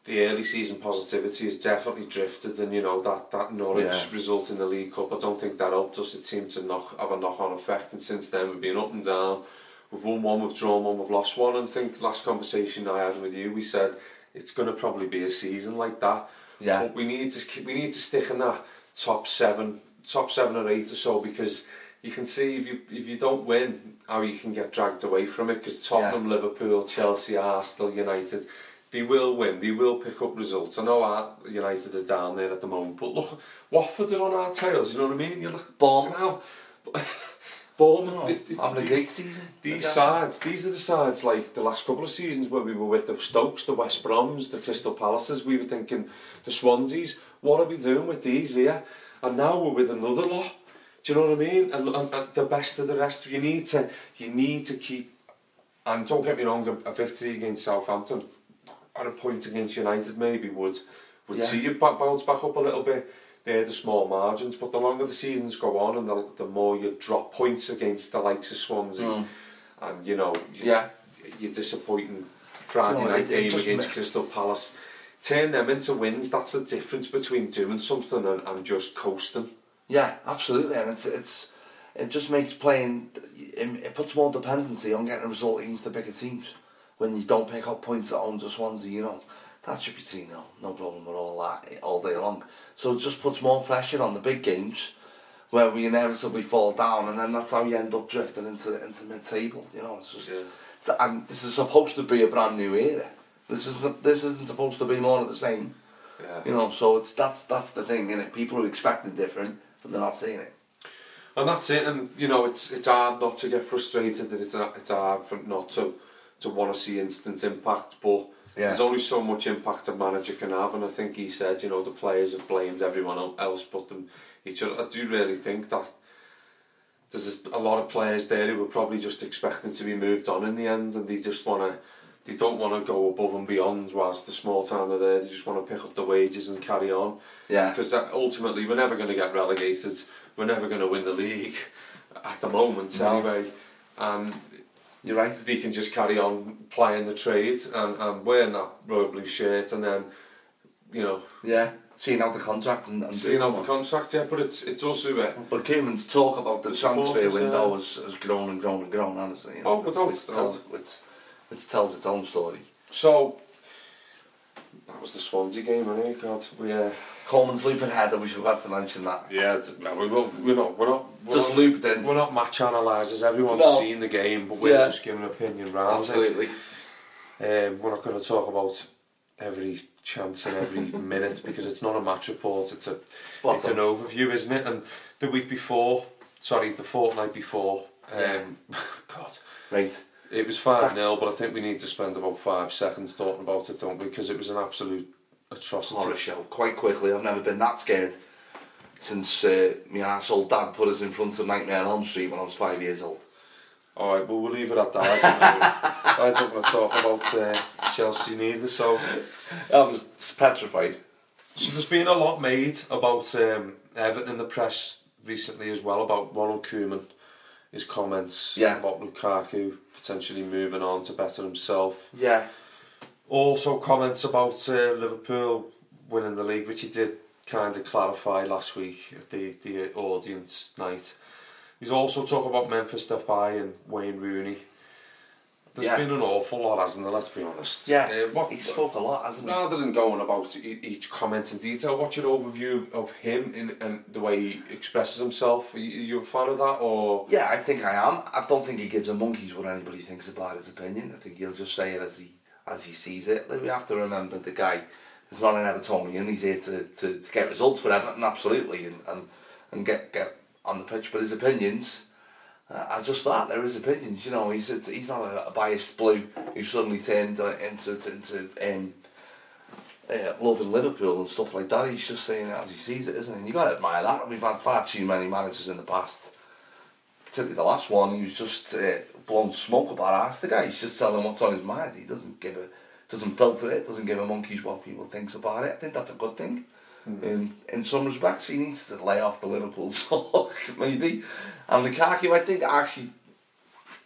the early season positivity has definitely drifted and you know that, that Norwich Yeah. result in the League Cup I don't think that helped us it seemed to knock, have a knock on effect and since then we've been up and down we've won one, we've drawn one, we've lost one and I think last conversation I had with you we said it's going to probably be a season like that Yeah. but we need to we need to stick in that top seven top seven or eight or so because you can see if you if you don't win how you can get dragged away from it because Tottenham, Liverpool, Chelsea, Arsenal, United they will win, they will pick up results. I know our United are down there at the moment, but look, Watford are on our tails, you know what I mean? You look Bournemouth. now. Bournemouth, Oh, it- it- having a these- great season. these Yeah. sides, these are the sides like the last couple of seasons where we were with the Stokes, the West Broms, the Crystal Palaces. We were thinking the Swanseas. What are we doing with these here? And now we're with another lot. Do you know what I mean? And, and, and the best of the rest. You need to, you need to keep. And don't get me wrong, a, a victory against Southampton, or a point against United maybe would would Yeah. see you back, bounce back up a little bit. they're the small margins. But the longer the seasons go on and the, the more you drop points against the likes of Swansea, mm. and you know, you, yeah. you're disappointing Friday no, night it, game against. Crystal Palace. Turn them into wins, that's the difference between doing something and, and just coasting. Yeah, absolutely, and it's it's it just makes playing it puts more dependency on getting a result against the bigger teams when you don't pick up points at home to Swansea, you know. That should be three 0 no problem with all that all day long. So it just puts more pressure on the big games where we inevitably fall down, and then that's how you end up drifting into into mid table. You know, it's just Yeah. it's, and this is supposed to be a brand new era. This is this isn't supposed to be more of the same. Yeah. You know, so it's that's that's the thing, and people are expecting different, but they're not seeing it. And that's it. And you know, it's it's hard not to get frustrated. That it's it's hard for not to to want to see instant impact. But Yeah. there's only so much impact a manager can have. And I think he said, you know, the players have blamed everyone else but them each other. I do really think that there's a lot of players there who were probably just expecting to be moved on in the end, and they just want to. They don't want to go above and beyond whilst the small town are there. They just want to pick up the wages and carry on. Yeah. Because uh, ultimately, we're never going to get relegated. We're never going to win the league at the moment, No. anyway. And You're right. they can just carry on plying the trade and, and wearing that royal blue shirt, and then, you know, Yeah. seeing out the contract and, and Seeing out the contract, yeah, but it's it's also uh, But Koeman's talk about the The transfer window yeah. has, has grown and grown and grown, honestly. You Oh, know, it's, without it's, doubt. tells, it's, it tells its own story. so. That was the Swansea game, anyway. God, we uh, Coleman's looping header, we forgot to mention that. yeah, it's, no, we will, we're not, we're not, we're Just not, looped in. we're not match analysers. Everyone's No. seen the game, but we're Yeah. just giving an opinion round. Absolutely. Um, we're not going to talk about every chance and every minute because it's not a match report. It's a Spot it's on. an overview, isn't it? And the week before, sorry, the fortnight before, um, God, Right. it was five 0 But I think we need to spend about five seconds talking about it, don't we? Because it was an absolute atrocity. Horror show. Quite quickly, I've never been that scared since uh, my arsehole dad put us in front of Nightmare on Elm Street when I was five years old. All right, well we'll leave it at that. I don't, know. I don't want to talk about uh, Chelsea neither. So. I was petrified. So there's been a lot made about um, Everton in the press recently as well about Ronald Koeman, his comments Yeah. about Lukaku potentially moving on to better himself. Yeah. Also comments about uh, Liverpool winning the league, which he did kind of clarify last week at the, the audience night. He's also talking about Memphis Depay and Wayne Rooney. There's Yeah. been an awful lot, hasn't there? Let's be honest. Yeah. Uh, what, He spoke a lot, hasn't he? Rather than going about each comment in detail, what's your overview of him in, and the way he expresses himself? Are you, are a fan of that, or Yeah, I think I am. I don't think he gives a monkey's what anybody thinks about his opinion. I think he'll just say it as he as he sees it. We have to remember the guy is not an Evertonian. He's here to, to, to get results for Everton, absolutely, and, and, and get get on the pitch. But his opinions, uh, I just thought they're his opinions. You know, he's it's, he's not a, a biased blue who suddenly turned uh, into into um, uh, loving Liverpool and stuff like that. He's just saying as he sees it, isn't he? And you got to admire that. We've had far too many managers in the past particularly the last one, he was just uh, blowing smoke about ask the guy. He's just telling what's on his mind. He doesn't give a, doesn't filter it, doesn't give a monkey's what people thinks about it. I think that's a good thing. In in some respects, he needs to lay off the Liverpool talk, maybe. And Lukaku, I think actually,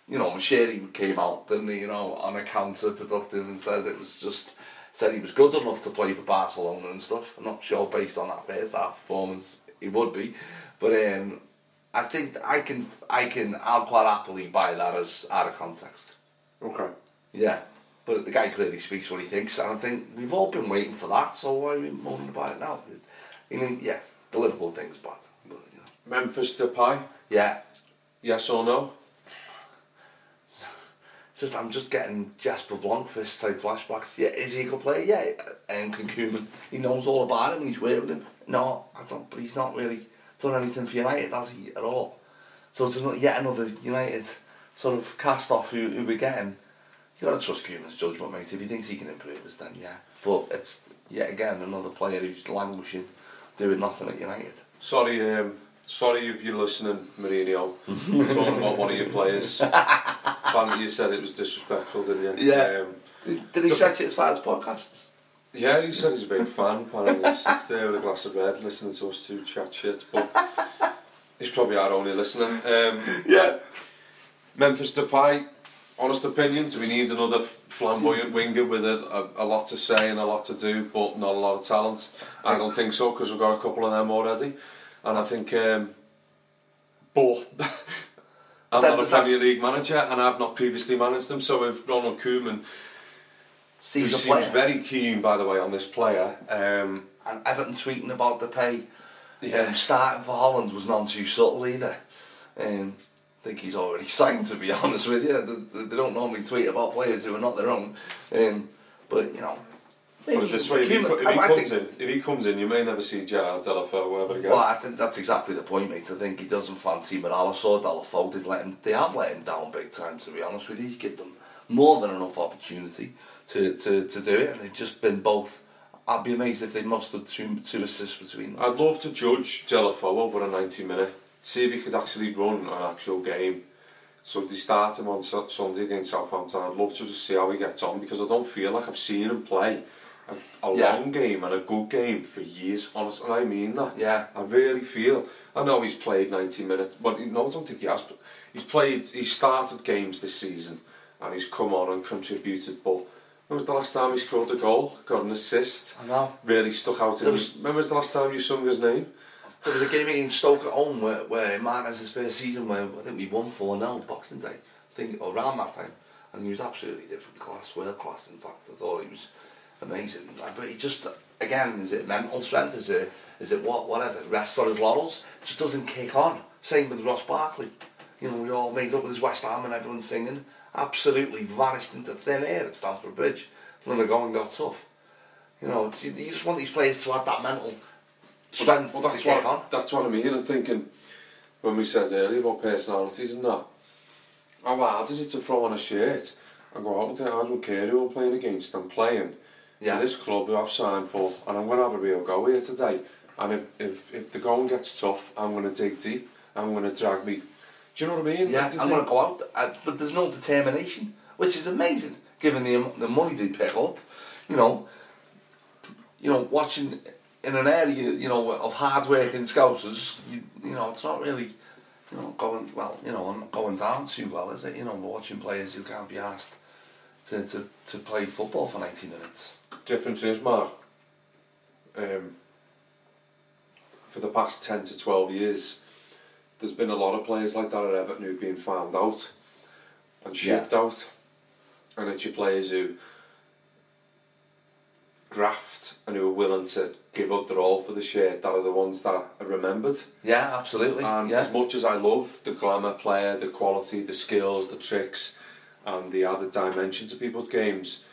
you know, Moshiri came out, didn't he? You know, on a counter-productive and said it was just said he was good enough to play for Barcelona and stuff. I'm not sure based on that first half performance he would be, but um, I think I can I can I'll quite happily buy that as out of context. okay? Yeah. But the guy clearly speaks what he thinks, and I think we've all been waiting for that. So why are we moaning about it now? It's- You know, yeah, the Liverpool thing's bad, but you know, Memphis Depay, yeah. yes or no? It's just I'm just getting Jesper Blomqvist type flashbacks. Yeah, is he a good player? Yeah, and Koeman, he knows all about him he's worked with him. No, I don't. But he's not really done anything for United, has he at all? So it's another, yet another United sort of cast off who, who we're getting. You've got to trust Koeman's judgment, mate. If he thinks he can improve us, then yeah. But it's yet again another player who's languishing, doing nothing at United. Sorry, um, sorry if you're listening, Mourinho. We're talking about one of your players. Apparently, you said it was disrespectful, didn't you? Yeah. Um, Did, did he stretch it as far as podcasts? Yeah, he said he's a big fan. Apparently, he sits there with a glass of red, listening to us two chat shit. But he's probably our only listener. Um, Yeah. Memphis Depay, honest opinion, do we need another flamboyant winger with a, a, a lot to say and a lot to do, but not a lot of talent? I don't think so, because we've got a couple of them already. And I think, um, but I'm not a Premier League manager, and I've not previously managed them. So if Ronald Koeman, who Sees a seems very keen, by the way, on this player, um, And Everton tweeting about Depay. Yeah. Um, starting for Holland was none too subtle either. Um, I think he's already signed, to be honest with you. They, they don't normally tweet about players who are not their own. Um, but, you know. put it this way, if he, co- if he comes in, if he comes in, you may never see Gerard Deulofeu ever again. Well, I think that's exactly the point, mate. I think he doesn't fancy Mirallas or Deulofeu. They've let him, they have let him down big time, to be honest with you. He's given them more than enough opportunity to, to, to do it, and they've just been both. I'd be amazed if they mustered two, two assists between them. I'd love to judge Deulofeu over a 90 minute, see if he could actually run an actual game. So if they start him on Sunday against Southampton, I'd love to just see how he gets on because I don't feel like I've seen him play a, a Yeah. long game and a good game for years, honestly, and I mean that. Yeah. I really feel. I know he's played 90 minutes, but no, I don't think he has. But he's played, he's started games this season and he's come on and contributed, but When was the last time he scored a goal, got an assist, I know. really stuck out? There In, was- when was the last time you sung his name? There was a game against Stoke at home where, where Martinez's first season where I think we won 4 0 Boxing Day. I think around that time. And he was absolutely different class, world class in fact. I thought he was amazing. But he just, again, is it mental strength? Is it, is it what, whatever? Rests on his laurels? Just doesn't kick on. Same with Ross Barkley. You know, we all made up with his West Ham and everyone singing. Absolutely vanished into thin air at Stamford Bridge when the going got tough. You know, it's, you you just want these players to have that mental strength Well, to that's kick what, on. that's what I mean. I'm thinking, when we said earlier about personalities and that, how hard is it to throw on a shirt and go out and think, I don't care who I'm playing against, I'm playing Yeah. this club who I've signed for, and I'm going to have a real go here today. And if, if, if the going gets tough, I'm going to dig deep, I'm going to drag me. Do you know what I mean? Yeah, You I'm going to go out, uh, but there's no determination, which is amazing, given the the money they pick up. You know, you know, watching in an area, you know, of hard-working scousers, you, you know, it's not really, you know, going well, you know, not going down too well, is it? You know, but watching players who can't be asked to, to, to play football for 90 minutes. difference is, Mark, um, for the past 10 to 12 years, there's been a lot of players like that at Everton who've been found out and shipped out. And it's your players who graft and who are willing to give up their all for the shirt that are the ones that are remembered. Yeah, absolutely. And yeah. as much as I love the glamour player, the quality, the skills, the tricks, and the added dimension to people's games,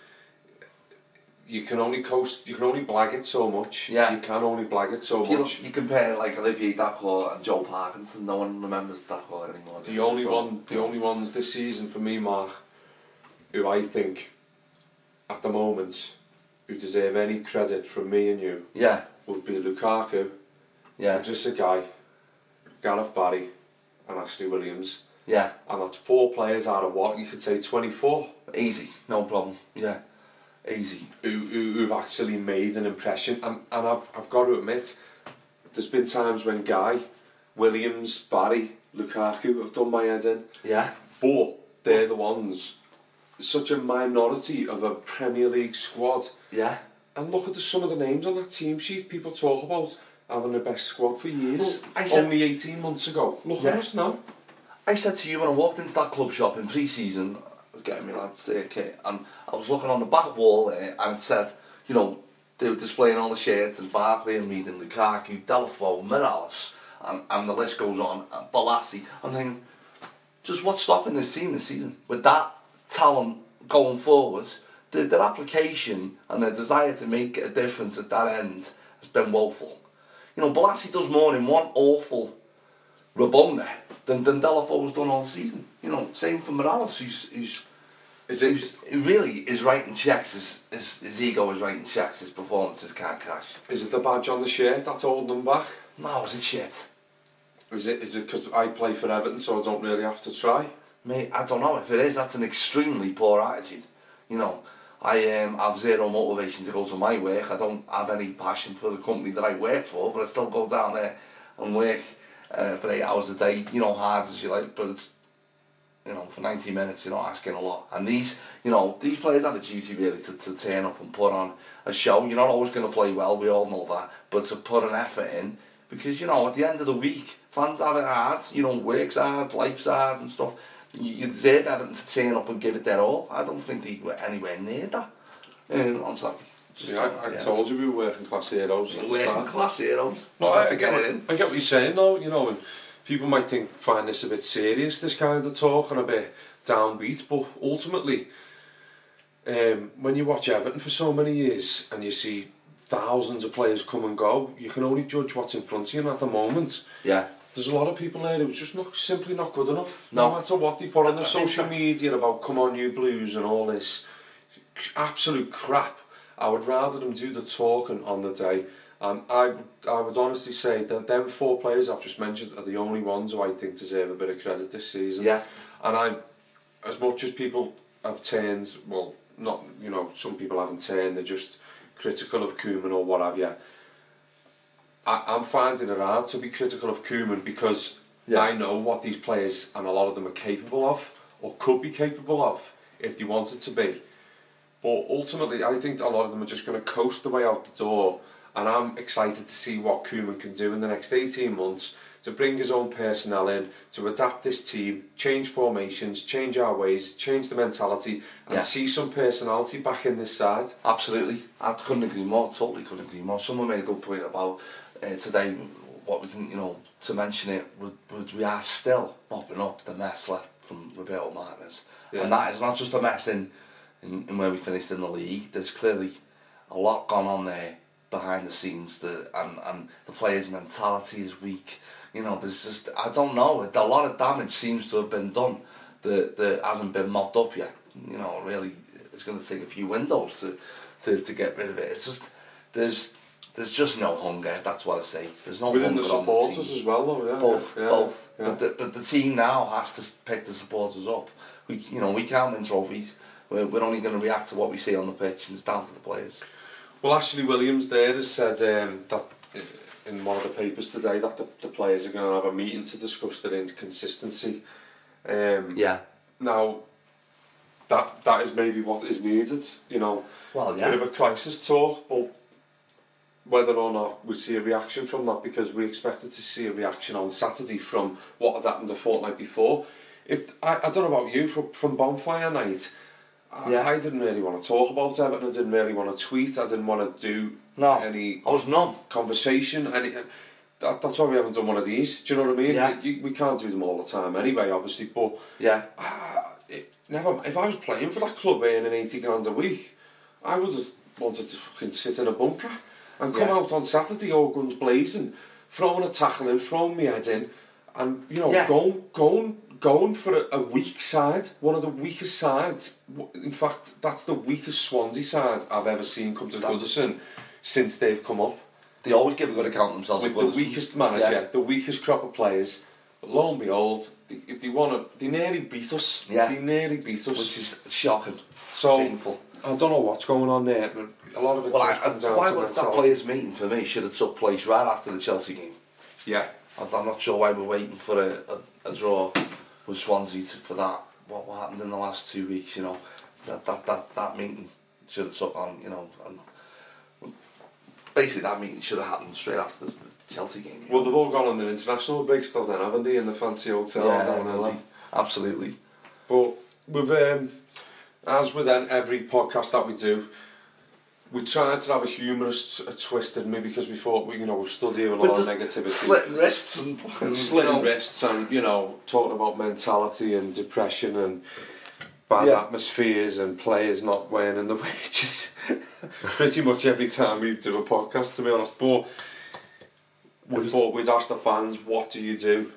you can only coast, you can only blag it so much. Yeah. You can only blag it so you, much. look, you compare like Olivier Dacourt and Joe Parkinson, no one remembers Dacourt anymore. The only So- one, the only ones this season for me, Mark, who I think, at the moment, who deserve any credit from me and you, Yeah, would be Lukaku, yeah, just a Gueye, Gareth Barry, and Ashley Williams. yeah. And that's four players out of what you could say 24 Easy, no problem. Yeah, 80 who, who, who've actually made an impression. And, and I've, I've got to admit, there's been times when Guy, Williams, Barry, Lukaku have done my head in. Yeah. But they're the ones, such a minority of a Premier League squad. Yeah. And look at the, some of the names on that team sheet people talk about having the best squad for years. Well, said, Only 18 months ago. Look yeah. at us now. I said to you when I walked into that club shop in pre-season, getting me lads uh, kit, and I was looking on the back wall there, and it said, you know, they were displaying all the shirts, and Barkley and Reed and Lukaku, Deulofeu, Mirallas, and, and the list goes on, and Bolasie. I'm thinking, just what's stopping this team this season? With that talent going forward, the, their application and their desire to make a difference at that end has been woeful. You know, Bolasie does more in one awful Rabona than, than Deulofeu's done all season. You know, same for Mirallas, who's, who's, Is it? who's who really is writing checks, his, his, his ego is writing checks, his performances can't cash. Is it the badge on the shirt that's holding them back? No, is it shit? Is it? Is it because I play for Everton, so I don't really have to try? Mate, I don't know if it is. That's an extremely poor attitude. You know, I um, have zero motivation to go to my work. I don't have any passion for the company that I work for, but I still go down there and work uh, for eight hours a day. You know, hard as you like, but it's you know for ninety minutes. You're not asking a lot. And these, you know, these players have a duty really to, to turn up and put on a show. You're not always going to play well. We all know that, but to put an effort in. Because you know, at the end of the week, fans have it hard. You know, works hard, life's hard, and stuff. You, you deserve Everton to turn up and give it their all. I don't think they were anywhere near that um, on Saturday. Just Yeah, I, I told you we were working class heroes. Working start. class heroes. No, I, to I, get get it what, in. I get what you're saying though, you know, and people might think find this a bit serious, this kind of talk, and a bit downbeat, but ultimately, um, when you watch Everton for so many years and you see thousands of players come and go, you can only judge what's in front of you and at the moment. Yeah. There's a lot of people there who's just not simply not good enough. No. No matter what they put on the social that- media about come on you blues and all this absolute crap. I would rather them do the talking on the day. And I, I would honestly say that them four players I've just mentioned are the only ones who I think deserve a bit of credit this season. Yeah. And I'm, as much as people have turned, well, not, you know, some people haven't turned, they're just critical of Koeman or what have you. I, I'm finding it hard to be critical of Koeman because Yeah. I know what these players and a lot of them are capable of or could be capable of if they wanted to be. But ultimately, I think a lot of them are just going to coast the way out the door. And I'm excited to see what Koeman can do in the next 18 months to bring his own personnel in, to adapt this team, change formations, change our ways, change the mentality, and Yeah. see some personality back in this side. Absolutely, I couldn't agree more. Totally couldn't agree more. Someone made a good point about uh, today. What we can, you know, to mention it, we, we are still mopping up the mess left from Roberto Martinez, Yeah. and that is not just a mess in, in in where we finished in the league. There's clearly a lot gone on there behind the scenes. The and and the players' mentality is weak. You know, there's just I don't know. A lot of damage seems to have been done that that hasn't been mopped up yet. You know, really, it's going to take a few windows to to to get rid of it. It's just there's there's just no hunger. That's what I say. There's no Within hunger the on the supporters team. as well, though, yeah. Both, yeah, both. yeah. But the, but the team now has to pick the supporters up. We you know we can't win trophies. We're, we're only going to react to what we see on the pitch, and it's down to the players. Well, Ashley Williams there has said um, that uh, in one of the papers today that the, the players are going to have a meeting to discuss their inconsistency. Um, Yeah. Now, that that is maybe what is needed. You know, Well, bit of a crisis talk, but whether or not we see a reaction from that, because we expected to see a reaction on Saturday from what had happened a fortnight before. If I, I don't know about you, from, from bonfire night, I, Yeah. I didn't really want to talk about Everton. I didn't really want to tweet. I didn't want to do No. any I was numb. conversation. Any, that, that's why we haven't done one of these. Do you know what I mean? Yeah. You, we can't do them all the time anyway, obviously. But Yeah. ah, it, never. If I was playing for that club earning eighty grand a week, I would have wanted to fucking sit in a bunker and come Yeah. out on Saturday all guns blazing, throwing a tackle in, throwing my head in, and you know Yeah. going going going for a, a weak side, one of the weakest sides. In fact, that's the weakest Swansea side I've ever seen come to That- Goodison since they've come up They always give a good account of themselves. with the weakest manager, Yeah. the weakest crop of players. But lo and behold, they, if they want to, they nearly beat us. Yeah. They nearly beat us. Which is shocking. so shameful. I don't know what's going on there. but A lot of it Well, I, comes down why to would that players' meeting for me should have took place right after the Chelsea game. Yeah. I'm I'm not sure why we're waiting for a, a, a draw with Swansea to, for that. What, what happened in the last two weeks, you know, that that that, that meeting should have took on, you know, and basically that meeting should have happened straight after the, the Chelsea game. Well, know. they've all gone on their international break still then, haven't they, in the fancy hotel yeah, down there. absolutely. But with um, as with then every podcast that we do, we tried to have a humorous a twist in me because we thought we you know we stood here with a We're lot of negativity. slitting wrists and, slitting you know, wrists and you know talking about mentality and depression and bad Yeah. atmospheres and players not winning the wages pretty much every time we do a podcast to be honest but we thought we'd ask the fans what do you do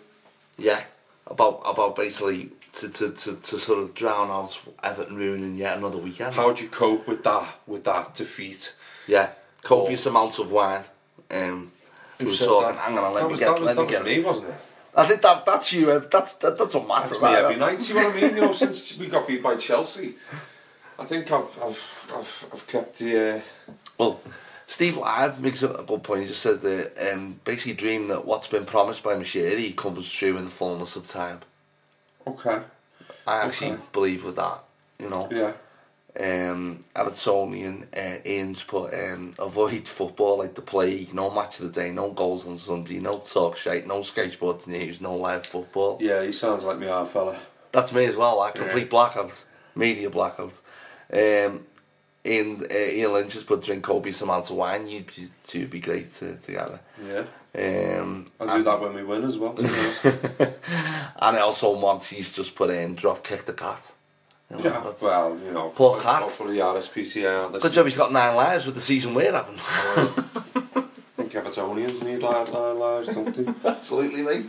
Yeah, about about basically to, to, to, to sort of drown out Everton ruining yet another weekend. how do you cope with that with that defeat Yeah, copious amounts of wine. Um, we were said talking. that? Hang on, let that me was, get. that was, let that me was get. me wasn't it I think that that's you. uh, That's that doesn't matter. That's me every night. See what I mean? You know, since we got beat by Chelsea, I think I've I've I've, I've kept the. Uh, Well, Steve Ladd makes a a good point. He just says that um, basically dream that what's been promised by Moshiri comes true in the fullness of time. Okay. I actually Okay. believe with that. You know. Yeah. um, Evertonian uh, Ian's put um, avoid football like the plague, no match of the day, no goals on Sunday, no talk shite, no skateboard news, no live football. Yeah, he sounds like me, our fella. That's me as well, like Yeah. complete blackout, media blackout. Um, and uh, Ian Lynch has put drink copious amounts of wine, you'd be, two would be great to, together. Yeah. Um, I'll do that when we win as well. To be and also Moxie's just put in drop kick the cat. You know, yeah. Well, you know. Poor cat. Hopefully, the RSPCA Good job he's got nine lives with the season we're having. I think Evertonians need live lives, don't they? Absolutely, mate.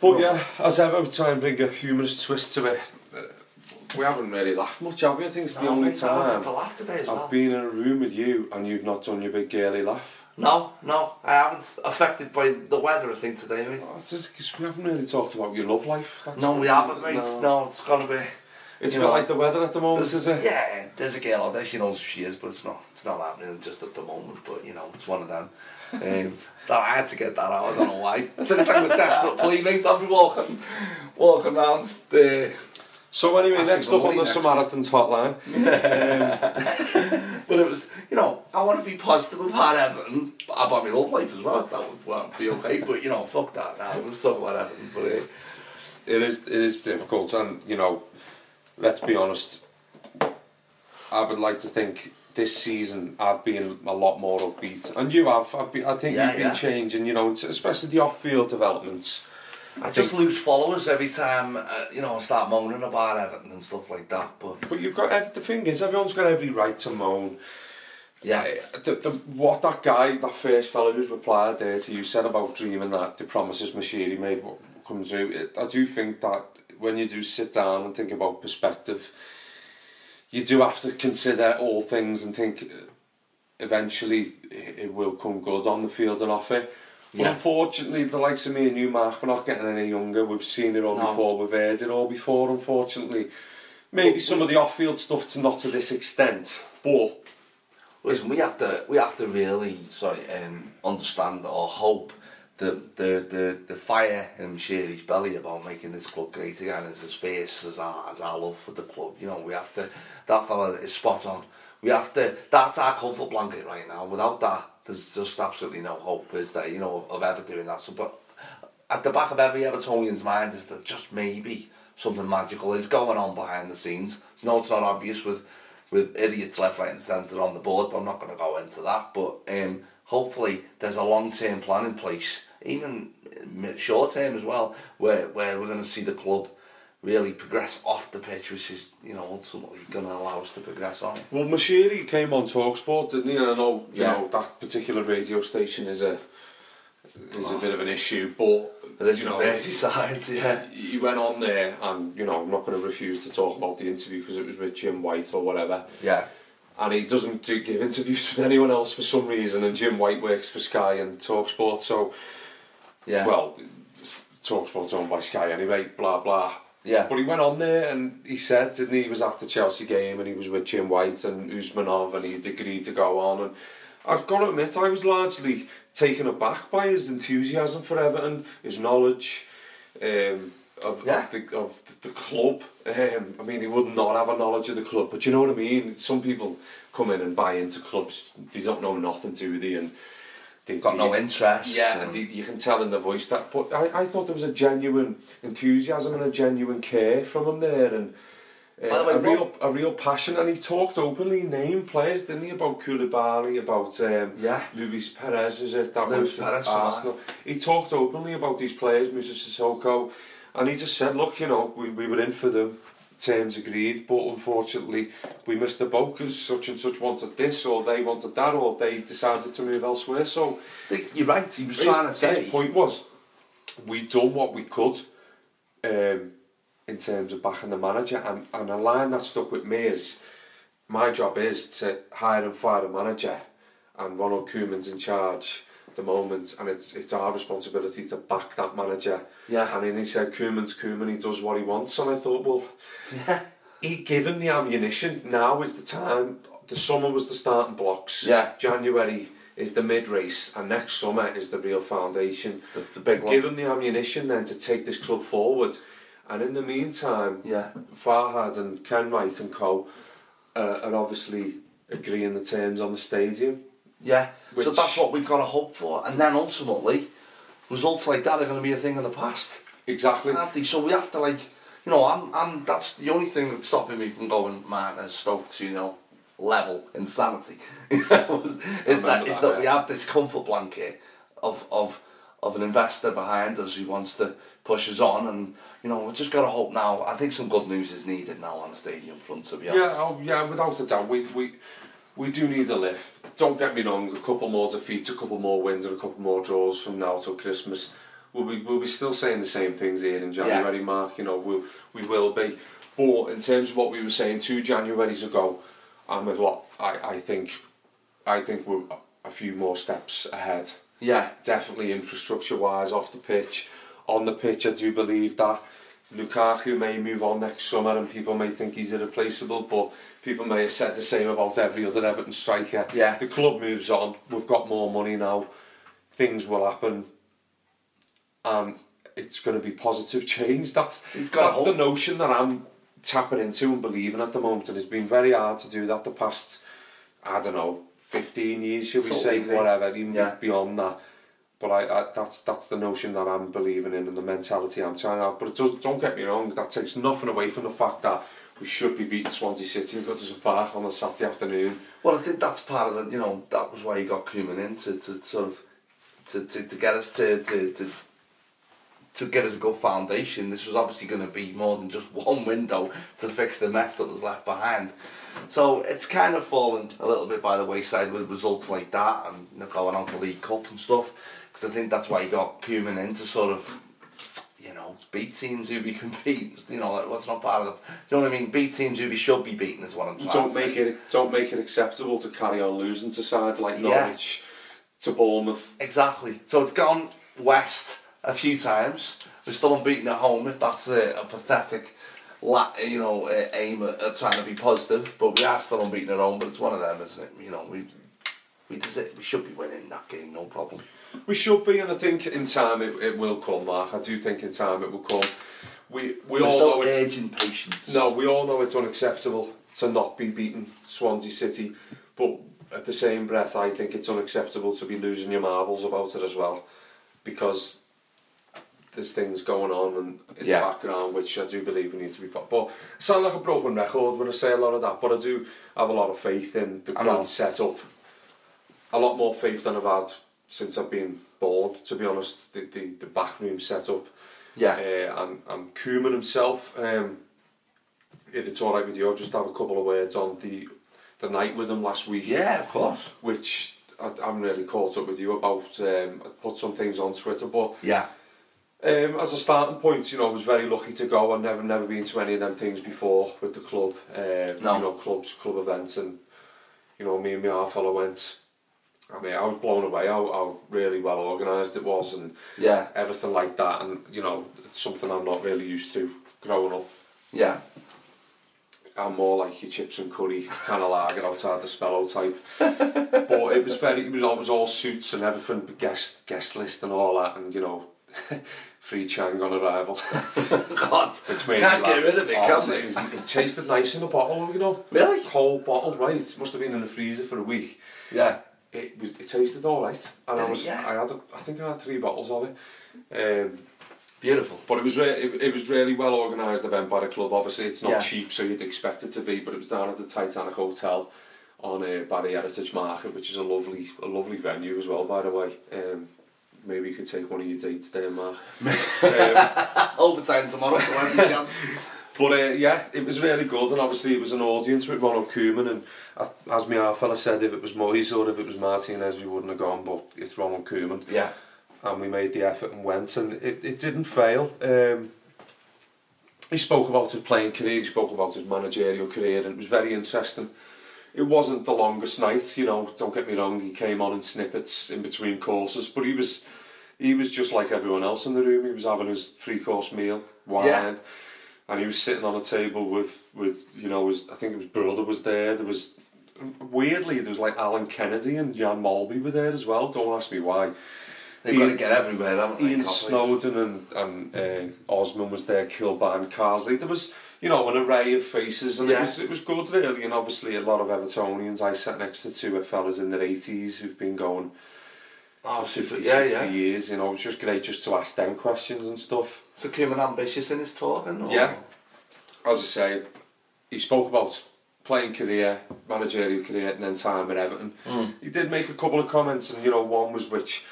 But yeah, as ever, we try and bring a humorous twist to it. Uh, we haven't really laughed much, have we? I think it's the No, only time to laugh today as well. I've been in a room with you and you've not done your big girly laugh. No, no, I haven't. Affected by the weather, I think, today, mate. Oh, just, we haven't really talked about your love life. That's no, we haven't, mate. No, no it's gonna be... It's a bit know, like the weather at the moment, is it? Yeah, there's a girl out there, she knows who she is, but it's not, it's not happening just at the moment, but, you know, it's one of them. Um, that I had to get that out, I don't know why. Then it's like a desperate plea, mate. I'll be walking, walking around the... So anyway, Asking next up on the next. Samaritans hotline. But it was, you know, I want to be positive about Everton, about my love life as well, if that would well, be okay. But, you know, fuck that now. Let's talk about Everton. But, uh, It is it is difficult, and you know, let's be honest. I would like to think this season I've been a lot more upbeat, and you have. I've been, I think Yeah, you've been yeah. changing. You know, especially the off-field developments. I just lose followers every time, uh, you know, I start moaning about Everton and stuff like that. But, But you've got the thing is, everyone's got every right to moan. yeah, The, the, what that guy, that first fellow who's replied there to you said about dreaming that the promises Moshiri made what comes out. It, I do think that when you do sit down and think about perspective, you do have to consider all things and think uh, eventually it, it will come good on the field and off it. But Yeah. unfortunately, the likes of me and you, Mark, we're not getting any younger. We've seen it all No. before, we've heard it all before, unfortunately. Maybe some of the off-field stuff to not to this extent, but Listen, we have to we have to really sorry um, understand or hope that the, the, the fire in Sherry's belly about making this club great again is as fierce as our as our love for the club. You know, we have to that fella is spot on. We have to that's our comfort blanket right now. Without that, there's just absolutely no hope, is there, you know, of ever doing that. So but at the back of every Evertonian's mind is that just maybe something magical is going on behind the scenes. No, it's not obvious with with idiots left, right, and centre on the board, but I'm not going to go into that. But um, hopefully, there's a long term plan in place, even short term as well, where where we're going to see the club really progress off the pitch, which is you know ultimately going to allow us to progress on. Well, Moshiri came on Talksport, didn't he? And I know, you Yeah. know, that particular radio station is a is a bit of an issue, but there's you know, Merseyside, yeah. he went on there, and you know, I'm not going to refuse to talk about the interview because it was with Jim White or whatever. Yeah, And he doesn't do, give interviews with anyone else for some reason, and Jim White works for Sky and Talksport, so yeah, well, Talksport's owned by Sky anyway. Blah blah. Yeah. But he went on there and he said, didn't he, he was at the Chelsea game and he was with Jim White and Usmanov and he'd agreed to go on. And I've got to admit, I was largely taken aback by his enthusiasm for Everton, his knowledge um, of, Yeah. of, the, of the, club. Um, I mean, he would not have a knowledge of the club, but you know what I mean? Some people come in and buy into clubs, they don't know nothing, do they? And they, Got no interest. yeah, and- and you, you can tell in the voice that. But I, I thought there was a genuine enthusiasm and a genuine care from him there, and uh, the way, a real Rob- a real passion. And he talked openly, named players, didn't he? About Koulibaly, about um, Yeah. Luis Perez, is it? That Luis Perez Arsenal. He talked openly about these players, Moussa Sissoko, and he just said, "Look, you know, we, we were in for them." Terms agreed, but unfortunately we missed the boat because such and such wanted this, or they wanted that, or they decided to move elsewhere. So you're right. He was his, trying to his say. point was, we done what we could um, in terms of backing the manager, and, and a line that stuck with me is, my job is to hire and fire a manager, and Ronald Koeman's in charge the moment, and it's it's our responsibility to back that manager. Yeah. And then he said, Koeman's Koeman, he does what he wants, and I thought, well, Yeah. he gave him the ammunition. Now is the time. The summer was the starting blocks. Yeah. January is the mid race, and next summer is the real foundation. The, the big one. Give him the ammunition then to take this club forward. And in the meantime, Yeah. Farhad and Kenwright and co uh, are obviously agreeing the terms on the stadium. Yeah. So that's what we've got to hope for. And then ultimately, results like that are going to be a thing of the past. Exactly. So we have to like, you know, I'm, I'm. That's the only thing that's stopping me from going, man, as Stoke to you know, level insanity. is that remember is that, that we have this comfort blanket of of of an investor behind us who wants to push us on, and you know, we've just got to hope now. I think some good news is needed now on the stadium front. To be honest, Yeah, oh, yeah, without a doubt. We, we, we do need a lift. Don't get me wrong, a couple more defeats, a couple more wins, and a couple more draws from now till Christmas. We'll be, we'll be still saying the same things here in January, Mark. You know, we'll, we will be. But in terms of what we were saying two Januaries ago, I'm a lot. I, I think, I think we're a few more steps ahead. Yeah. Definitely infrastructure wise, off the pitch. On the pitch, I do believe that Lukaku may move on next summer and people may think he's irreplaceable, but people may have said the same about every other Everton striker. Yeah. The club moves on, we've got more money now, things will happen, and it's going to be positive change. That's, that's the notion that I'm tapping into and believing at the moment, and it's been very hard to do that the past, I don't know, 15 years, should we say, whatever, even Yeah. beyond that. But I, I, that's that's the notion that I'm believing in and the mentality I'm trying to have. But it does, don't get me wrong, that takes nothing away from the fact that we should be beating Swansea City in Goodison Park on a Saturday afternoon. Well, I think that's part of the, you know, that was why he got Koeman in to, to sort of, to, to, to get us to, to, to, to get us a good foundation. This was obviously going to be more than just one window to fix the mess that was left behind. So it's kind of fallen a little bit by the wayside with results like that and you know, going on to League Cup and stuff. Because I think that's why he got Koeman in to sort of, you know, beat teams who we can beat. You know, like, what's not part of the, you know what I mean? Beat teams who we should be beating is what I'm trying Don't to make say. it don't make it acceptable to carry on losing to sides like Yeah. Norwich, to Bournemouth. Exactly. So it's gone west a few times. We're still unbeaten at home. If that's a, a pathetic, la- you know, uh, aim at, at trying to be positive, but we are still unbeaten at home. But it's one of them, isn't it? You know, we we deserve, we should be winning that game, no problem. We should be, and I think in time it, it will come, Mark. I do think in time it will come. We we We're all know it's patience. no, we all know it's unacceptable to not be beating Swansea City, but at the same breath, I think it's unacceptable to be losing your marbles about it as well, because there's things going on and in Yeah. the background which I do believe we need to be. put. But I sound like a broken record when I say a lot of that, but I do have a lot of faith in the current setup. A lot more faith than I've had since I've been born, to be honest. The the, the backroom setup. Yeah. Uh, and, and Koeman himself, um, if it's alright with you, I'll just have a couple of words on the the night with him last week. Yeah, of course. Which I, I haven't really caught up with you about. Um, I put some things on Twitter, but Yeah. um, as a starting point, you know, I was very lucky to go. I've never, never been to any of them things before with the club. Um, No. You know, clubs, club events, and you know, me and my half fellow went. I mean, I was blown away how, how really well organised it was, and Yeah. everything like that. And you know, it's something I'm not really used to growing up. Yeah. I'm more like your chips and curry kind of lager outside the Spellow type. but it was very, it was, it was all suits and everything, but guest guest list and all that, and you know, free Chang on arrival. God. Which made Can't get rid of it, Oh, can it, it tasted nice in the bottle, you know. Really? Whole bottle, right? It must have been in the freezer for a week. Yeah. it was it tasted all right, and I was yeah. I had a, I think I had three bottles of it. Um, Beautiful. But it was re- it, it was really well organised event by the club. Obviously, it's not yeah. cheap, so you'd expect it to be, but it was down at the Titanic Hotel on uh, Barry Heritage Market, which is a lovely a lovely venue as well, by the way. Um, maybe you could take one of your dates there, Mark. um, Overtime tomorrow, so every chance. but uh, yeah, it was really good, and obviously it was an audience with Ronald Koeman, and as my half fella said, if it was Moyes or if it was Martinez, we wouldn't have gone. But it's Ronald Koeman. Yeah. and we made the effort and went, and it, it didn't fail. Um, he spoke about his playing career, he spoke about his managerial career, and it was very interesting. It wasn't the longest night, you know. Don't get me wrong. He came on in snippets in between courses, but he was he was just like everyone else in the room. He was having his three course meal, wine, Yeah. And he was sitting on a table with with you know his I think his brother was there. There was weirdly there was like Alan Kennedy and Jan Molby were there as well. Don't ask me why. They've got to get everywhere, haven't they? Ian Coppers? Snodin and, and uh, Osman was there, Kilbane, Carsley. There was, you know, an array of faces, and Yeah. it was it was good really. And obviously, a lot of Evertonians. I sat next to two fellas in their eighties who've been going Oh, for 50, super. Yeah, 60 yeah. years. You know, it was just great just to ask them questions and stuff. So Koeman ambitious in his talking? Or? Yeah. As I say, he spoke about playing career, managerial career, and then time at Everton. Mm. He did make a couple of comments, and you know, one was which,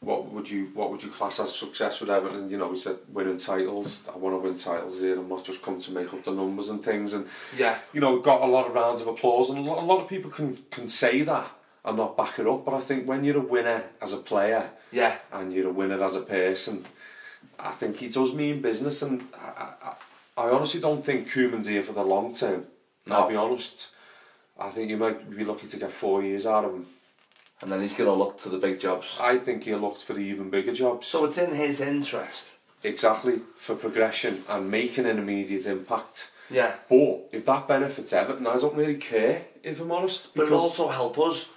what would you what would you class as success with Everton? You know, he said winning titles. I want to win titles here. I'm not just come to make up the numbers and things. And Yeah. you know, got a lot of rounds of applause, and a lot, a lot of people can can say that and not back it up. But I think when you're a winner as a player, Yeah. and you're a winner as a person, I think he does mean business. And I, I, I honestly don't think Koeman's here for the long term. I'll be honest. I think you might be lucky to get four years out of him. And then he's going to look to the big jobs. I think he looked for the even bigger jobs. So it's in his interest. exactly for progression and making an immediate impact. Yeah. But if that benefits Everton, I don't really care. If I'm honest, But it'll also help us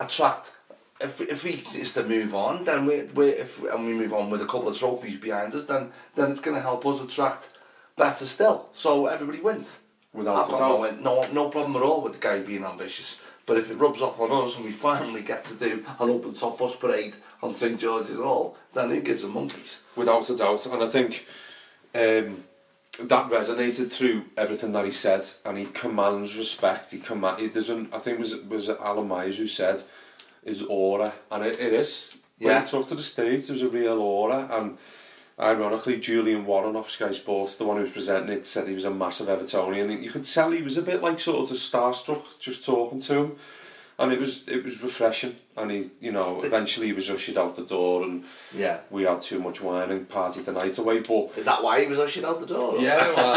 attract. If, if he is to move on, then we, we if and we move on with a couple of trophies behind us, then then it's going to help us attract better still. So everybody wins. Without I've a got doubt. no, no, no problem at all with the guy being ambitious. But if it rubs off on us and we finally get to do an open top bus parade on St George's Hall, then who gives a monkeys? without a doubt. And I think um, that resonated through everything that he said, and he commands respect. He command. He doesn't. I think it was it was Alan Myers who said his aura, and it, it is. When Yeah. he took to the stage, there was a real aura, and ironically, Julian Warren off Sky Sports, the one who was presenting it, said he was a massive Evertonian. You could tell he was a bit like sort of starstruck just talking to him. And it was it was refreshing, and he, you know, eventually he was ushered out the door, and Yeah. we had too much wine and partied the night away. But Is that why he was ushered out the door? or- yeah, well,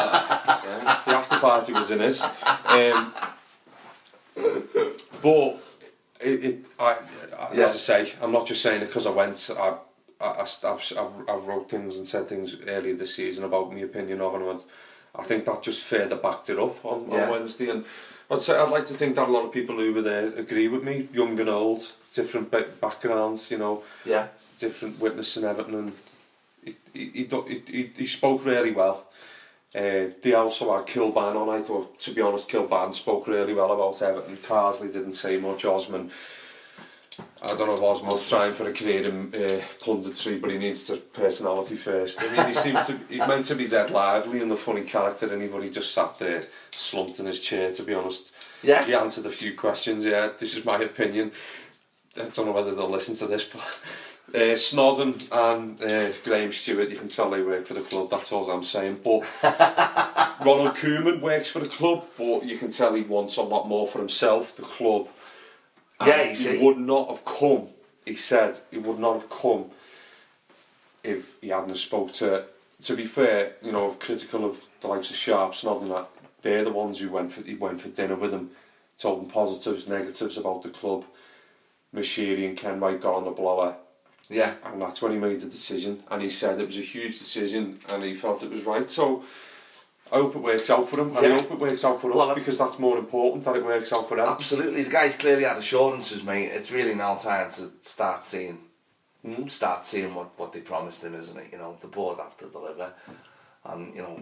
yeah, the after party was in it. Um, but it, it I, I, Yeah. as I say, I'm not just saying it because I went. I, I, I've, I've, I've wrote things and said things earlier this season about my opinion of him, and I think that just further backed it up on, Yeah. on Wednesday. And I'd say I'd like to think that a lot of people who were there agree with me, young and old, different backgrounds, you know. Yeah. Different witness in Everton and he, he, he, he, he spoke really well. Uh, they also had Kilban on, I thought, to be honest, Kilban spoke really well about Everton. Carsley didn't say much, Osman, I don't know if Osman's trying for a career in uh, punditry, but he needs to personality first. I mean, he seems to, he's meant to be dead lively and a funny character, and he, but he just sat there slumped in his chair, to be honest. Yeah. He answered a few questions, yeah, this is my opinion. I don't know whether they'll listen to this, but uh, Snodin and uh, Graham Stuart, you can tell they work for the club, that's all I'm saying. But Ronald Koeman works for the club, but you can tell he wants a lot more for himself, the club. And Yeah, he see. would not have come, he said, he would not have come if he hadn't spoke to, to be fair, you know, critical of the likes of Sharp, Snodin, that they're the ones who went for, he went for dinner with him, told him positives, negatives about the club. Moshiri and Kenwright got on the blower, Yeah. and that's when he made the decision. And he said it was a huge decision, and he felt it was right. So I hope it works out for him, and Yeah. I hope it works out for us Well, because that's more important that it works out for them. Absolutely. The guy's clearly had assurances, mate. It's really now time to start seeing Mm. start seeing what, what they promised him, isn't it? You know, the board have to deliver. And, you know,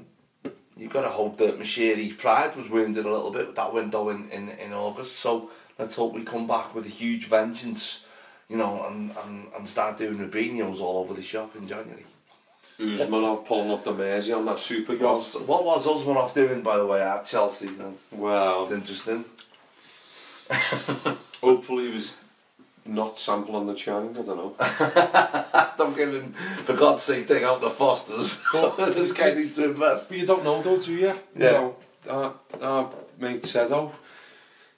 you've got to hope that Moshiri's pride was wounded a little bit with that window in, in, in August. So let's hope we come back with a huge vengeance, you know, and, and, and start doing Robinhos all over the shop in January. Usmanov pulling up the Mersey on that super. Was, what was Usmanov doing, by the way, at Chelsea? That's, Well, that's interesting. hopefully he was not sample on the Chang, I don't know. Don't give him, for God's sake, take out the Fosters. this guy needs to invest. But you don't know though, do you? Yeah. You know, uh, uh, mate Sedo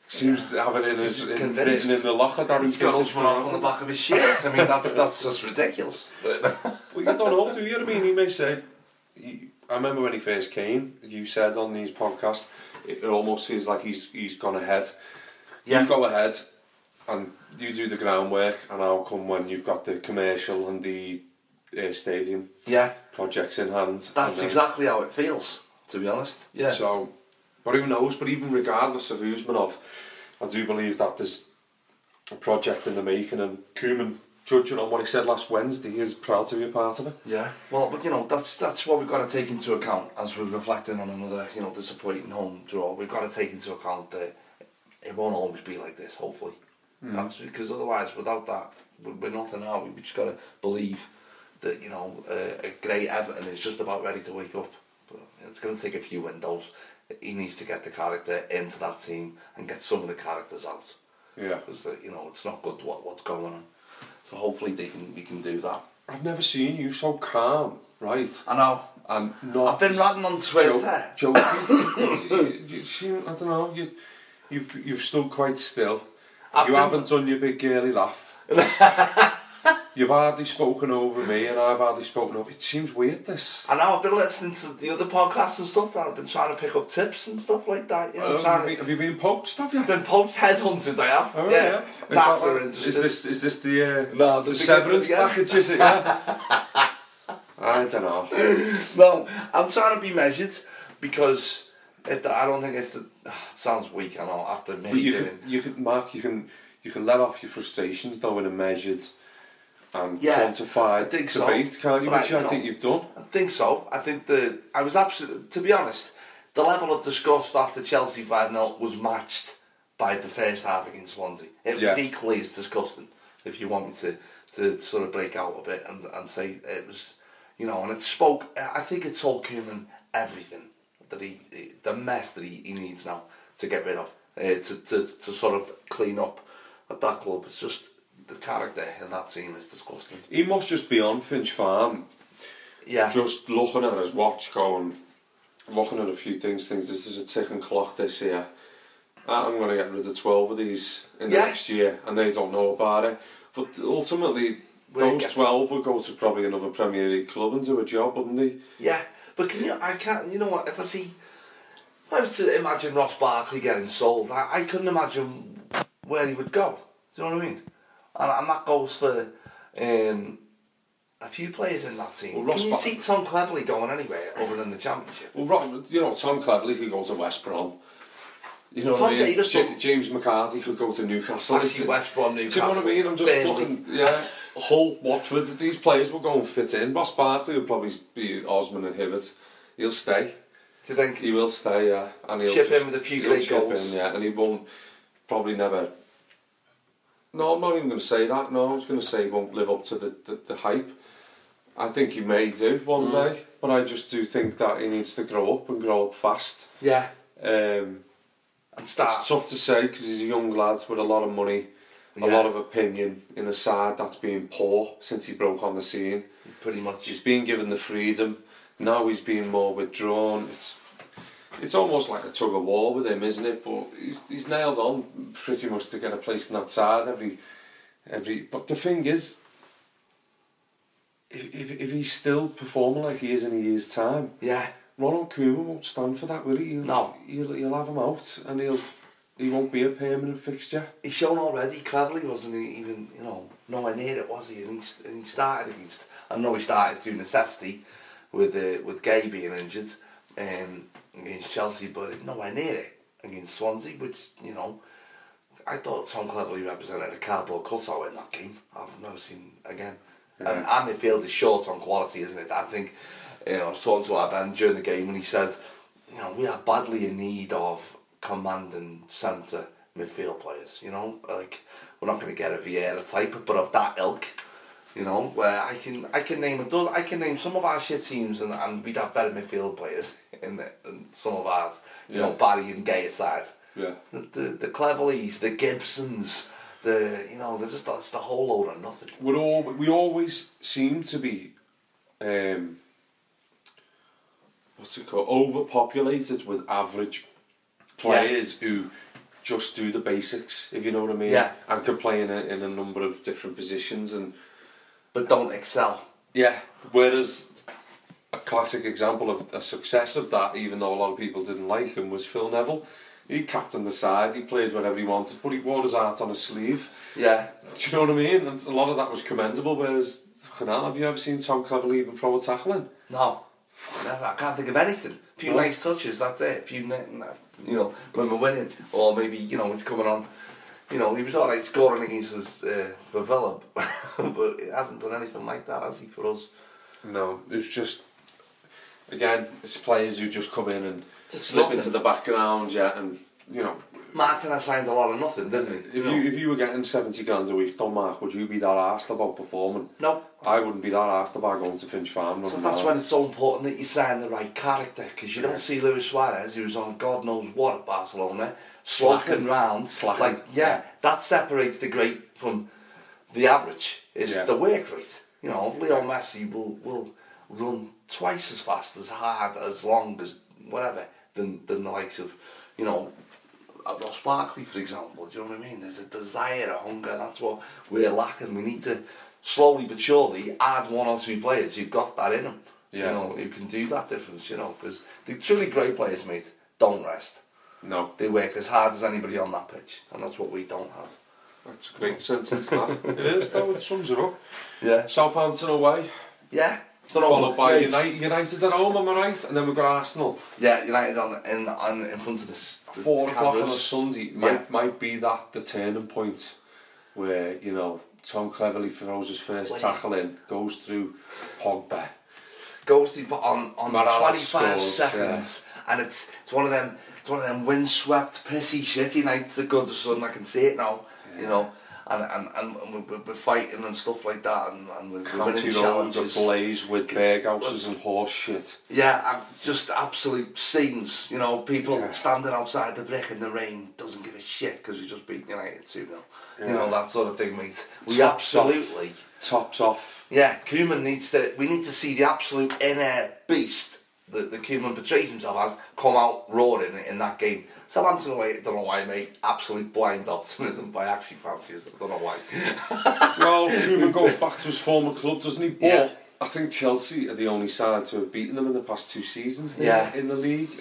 seems to have it in his in, Convinced. written in the locker that He's got Usmanov off on the back of his shirt. I mean, that's that's just ridiculous. But, Well, you don't know, do you? I mean, he may say. He, I remember when he first came, you said on these podcasts, it, it almost feels like he's he's gone ahead. Yeah. You go ahead, and you do the groundwork, and I'll come when you've got the commercial and the uh, stadium yeah, projects in hand. that's then- exactly how it feels, to be honest. Yeah. So, but who knows? But even regardless of Usmanov, I do believe that there's a project in the making, and Koeman, judging on what he said last Wednesday, is proud to be a part of it. Yeah, well, but you know that's that's what we've got to take into account as we're reflecting on another you know disappointing home draw. We've got to take into account that it won't always be like this. Hopefully, that's because otherwise, without that, we- we're nothing, are we? We just got to believe that you know uh, a great Everton is just about ready to wake up. But it's going to take a few windows. He needs to get the character into that team and get some of the characters out Yeah. because you know it's not good what what's going on. So hopefully they can we can do that. I've never seen you so calm, right? I know. And not. I've been ranting on Twitter. Jo- joking. you, you seem, I don't know. You, you've you've stood quite still. I've you haven't done your big girly laugh. You've hardly spoken over me, and I've hardly spoken up. It seems weird. This. I know I've been listening to the other podcasts and stuff. and I've been trying to pick up tips and stuff like that. You know, trying have, to, you, have you been poached? Have you? I've been post headhunted. I have. Oh, yeah. Is, That's that- are is this is this the uh, No, the the severance yeah. package? Is it? Yeah. I don't know. No, I'm trying to be measured because it, I don't think it's the. ah, it sounds weak. I know after me you doing. can, you can, Mark, you can, you can let off your frustrations though in a measured, and Yeah, quantified I think so. can't you? I- Which you I know- think you've done. I think so. I think the I was absolutely to be honest, the level of disgust after Chelsea 5 0 was matched by the first half against Swansea. It was equally as disgusting, if you want me to, to sort of break out a bit and, and say it was, you know, and it spoke, I think it told Koeman everything that he, the mess that he, he needs now to get rid of, uh, to, to, to sort of clean up at that club. It's just, the character in that team is disgusting. He must just be on Finch Farm, Yeah. just looking at his watch, going, looking at a few things, things, this is a ticking clock this year. Ah, I'm going to get rid of 12 of these in the Yeah. next year, and they don't know about it. But ultimately, Where those gets- 12 would go to probably another Premier League club and do a job, wouldn't they? Yeah, but can you? I can't. You know what? If I see, if I was to imagine Ross Barkley getting sold, I, I couldn't imagine where he would go. Do you know what I mean? And, and that goes for um, a few players in that team. Well, Ross can you Bar- see Tom Cleverley going anywhere other than the Championship? Well, you know, Tom Cleverley could go to West Brom. You know Tom what I mean? Davies, Ja- but- James McCarthy could go to Newcastle. I Actually, West Brom, Do you know what I Newcastle, mean? I'm just Burnley. looking, yeah, Hull, Watford, these players will go and fit in. Ross Barkley will probably be Osman and Hibbert. He'll stay. Do you think? He will stay, yeah. And he'll Ship in with a few he'll great ship goals. In, yeah, and he won't probably never. No, I'm not even going to say that. No, I was going to say he won't live up to the, the, the hype. I think he may do one Mm. day, but I just do think that he needs to grow up and grow up fast. Yeah, Um, and start. it's tough to say because he's a young lad with a lot of money, a lot of opinion in a side that's been poor since he broke on the scene. Pretty much. He's been given the freedom. Now he's being more withdrawn. It's it's almost like a tug of war with him, isn't it? But he's he's nailed on pretty much to get a place in that side every every. But the thing is, if if, if he's still performing like he is in a year's time, Yeah, Ronald Koeman won't stand for that, will he? He'll, No. He'll, he'll have him out and he'll he won't be a permanent fixture. he's shown already. Cleverley wasn't he even, you know, nowhere near it, was he? And he, and he started against. I know he started through necessity with uh, with Gueye being injured um, against Chelsea, but nowhere near it against Swansea, which you know. I thought Tom Cleverley represented a cardboard cutout in that game. I've never seen again. And our midfield is short on quality, isn't it? I think, you know, I was talking to our Ben during the game and he said, you know, we are badly in need of commanding centre midfield players, you know? Like, we're not going to get a Vieira type, but of that ilk, you know, where I can I can name a do- I can name some of our shit teams and, and we'd have better midfield players in, the, in some of ours. You know, Yeah. Barry and Gueye aside. Yeah. The, the, the Cleverleys, the Gibsons, the, you know, there's just it's the whole load of nothing. We're all, we always seem to be, um, what's it called, overpopulated with average players who just do the basics, if you know what I mean. Yeah. And can play in a, in a number of different positions. And But don't excel. yeah, whereas a classic example of a success of that, even though a lot of people didn't like him, was Phil Neville. He captained the side, he played wherever he wanted, but he wore his heart on his sleeve. Yeah. Do you know what I mean? And a lot of that was commendable, whereas, fucking hell, have you ever seen Tom Cleverley even throw a tackle in? No. Never. I can't think of anything. A few No. nice touches, that's it. A few, ni- ni- you know, when we're winning. Or maybe, you know, it's coming on. You know, he was alright scoring against us uh, for Villa, but he hasn't done anything like that, has he, for us? No, it's just, again, it's players who just come in and Just slip nothing. into the background, yeah, and, you know, Martin signed a lot of nothing, didn't he? if you if you were getting 70 grand a week, Don Mark, would you be that arsed about performing? No. I wouldn't be that arsed about going to Finch Farm. So that's when it's so important that you sign the right character because you don't see Luis Suarez, who's on God knows what at Barcelona, slacking Slacking. round. Slacking. Like, yeah, that separates the great from the average. Is Yeah. the work rate. You know, Leo Messi will will run twice as fast, as hard, as long as whatever than than the likes of, you know. Uh, Ross Barkley, for example, do you know what I mean? There's a desire, a hunger, that's what we're lacking. We need to slowly but surely add one or two players who've got that in them. Yeah. You know, who can do that difference, you know, because the truly great players, mate, don't rest. No, They work as hard as anybody on that pitch, and that's what we don't have. that's a great sentence, that. it is, that it sums it up. Yeah. Southampton away, Yeah. Followed by United. United, United at home, am I right? And then we've got Arsenal. Yeah, United on, in, on, in front of the, the Four o'clock on a Sunday yeah. might, might be that the turning point where, you know, Tom Cleverly throws his first Wait. tackle in, goes through Pogba. Goes through on, on Morales 25 scores, seconds. Yeah. And it's, it's one of them it's one of them windswept, pissy, shitty nights at Goodison. I can see it now, yeah. you know. And and and, we're, we're fighting and stuff like that, and, and we're, we're winning roads challenges. ablaze with berghouses and horse shit. Yeah, I've just absolute scenes. You know, people Yeah. standing outside the brick in the rain doesn't give a shit because we just beat United two 0 You know that sort of thing, mate. We Tops off. absolutely. Tops off. Yeah, Koeman needs to. We need to see the absolute inner beast that the Koeman portrays himself as come out roaring in that game. Southampton away, I don't know why, mate. Absolute blind optimism, but I actually fancy us. I don't know why. Well, Koeman goes back to his former club, doesn't he? But Yeah. I think Chelsea are the only side to have beaten them in the past two seasons Yeah. in the league.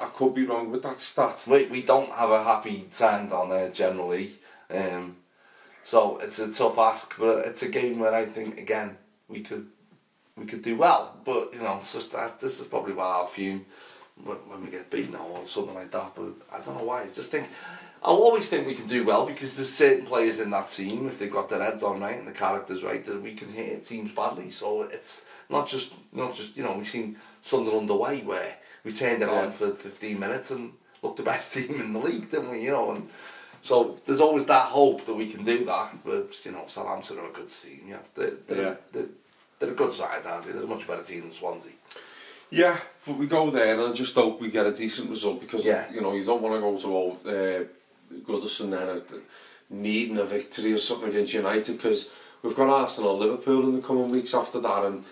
I could be wrong with that stat. we we don't have a happy time down there generally, um, so it's a tough ask. But it's a game where I think again we could we could do well. But you know, it's just that this is probably why I'll fume when, we get beaten or something like that. But I don't know why. I just think I'll always think we can do well because there's certain players in that team if they've got their heads on right and the characters right that we can hit teams badly. So it's not just not just you know we've seen Sunderland away where we turned it Yeah. on for 15 minutes and looked the best team in the league, didn't we? You know and. So there's always that hope that we can do that, but you know Southampton are a good team. Yeah, they're, they're, Yeah. they're, they're a good side, aren't they? They're a much better team than Swansea. Yeah, but we go there and I just hope we get a decent result because Yeah. you know you don't want to go to old uh, Goodison then needing a victory or something against United because we've got Arsenal, Liverpool in the coming weeks after that, and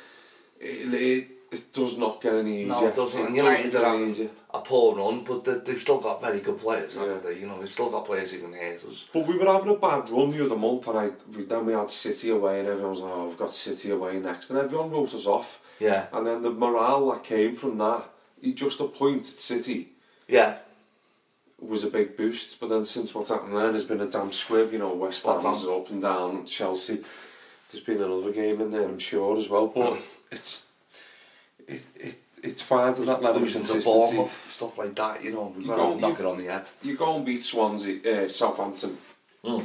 it, it, it does not get any easier. No, it doesn't. And United are having easier. a poor run, but they, they've still got very good players, haven't Yeah. they? You know, they've still got players who can hit us. But we were having a bad run the other month, and I then we had City away, and everyone was like, "Oh, we've got City away next," and everyone wrote us off. Yeah, And then the morale that came from that, he just appointed City yeah. was a big boost. But then since what's happened then has been a damn squib, you know, West Ham's up and down, Chelsea. There's been another game in there, I'm sure as well. But it's it, it it's fine to that level of consistency. Bournemouth, stuff like that, you know, we've You go- knock you- it on the head. You go and beat Swansea, uh, Southampton, Mm.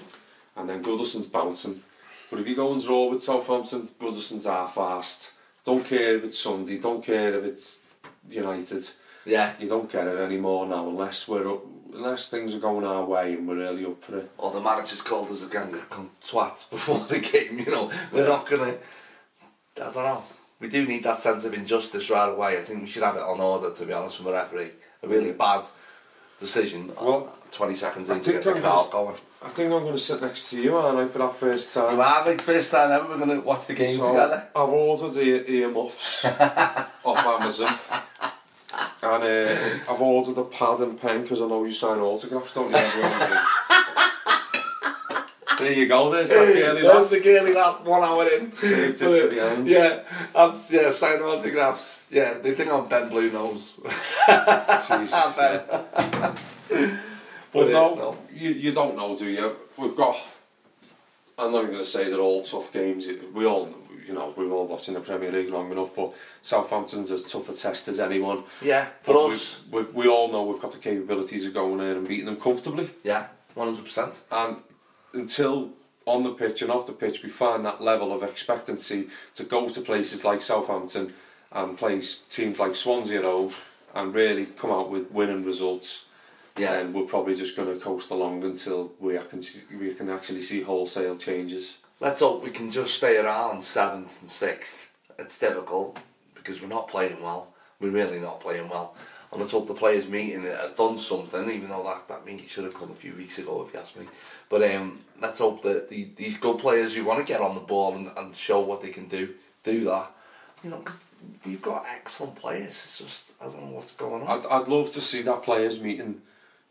and then Goodison's bouncing. But if you go and draw with Southampton, Goodison's half fast. Don't care if it's Sunday, don't care if it's United. Yeah. You don't care it anymore now unless we're up, unless things are going our way and we're really up for it. Or the manager's called us a gang of twats before the game, you know. We're yeah. not going to... I don't know. We do need that sense of injustice right away. I think we should have it on order, to be honest, from a referee. A really bad decision. Well, 20 seconds I in to get the I'm crowd gonna- I think I'm going to sit next to you, aren't I, for that first time. You are, mate. First time ever we're going to watch the game So, together. I've ordered ear, earmuffs off Amazon. And uh, I've ordered a pad and pen because I know you sign autographs, don't you? there you go, there's that girly There's the girly lap one hour in. Saved it for the end. Yeah, I'm, yeah, sign autographs. Yeah, they think I'm Ben Blue Nose. Jesus, I'm. Ben. But But, no, no. You, you don't know, do you? We've got. I'm not even going to say they're all tough games. We all, you know, we're all watching the Premier League long enough. But Southampton's as tough a test as anyone. Yeah, for But us. we, we, all know we've got the capabilities of going there and beating them comfortably. Yeah, 100%. And until on the pitch and off the pitch, we find that level of expectancy to go to places like Southampton and play teams like Swansea at home and really come out with winning results. Yeah. then we're probably just going to coast along until we can we can actually see wholesale changes. Let's hope we can just stay around 7th and 6th. It's difficult because we're not playing well. We're really not playing well. And let's hope the players' meeting has done something, even though that, that meeting should have come a few weeks ago, if you ask me. But um, let's hope that the, these good players who want to get on the ball and, and show what they can do, do that. You know, because we've got excellent players. It's just, I don't know what's going on. I'd, I'd love to see that players meeting.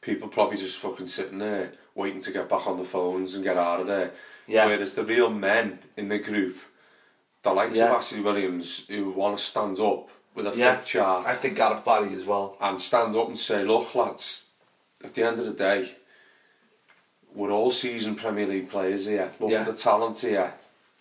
People probably just fucking sitting there waiting to get back on the phones and get out of there. Yeah. Whereas the real men in the group, the likes Yeah. of Ashley Williams, who want to stand up with a yeah, flip chart I think Gareth Barry as well. and stand up and say, look, lads, at the end of the day, we're all seasoned Premier League players here. Look Yeah. at the talent here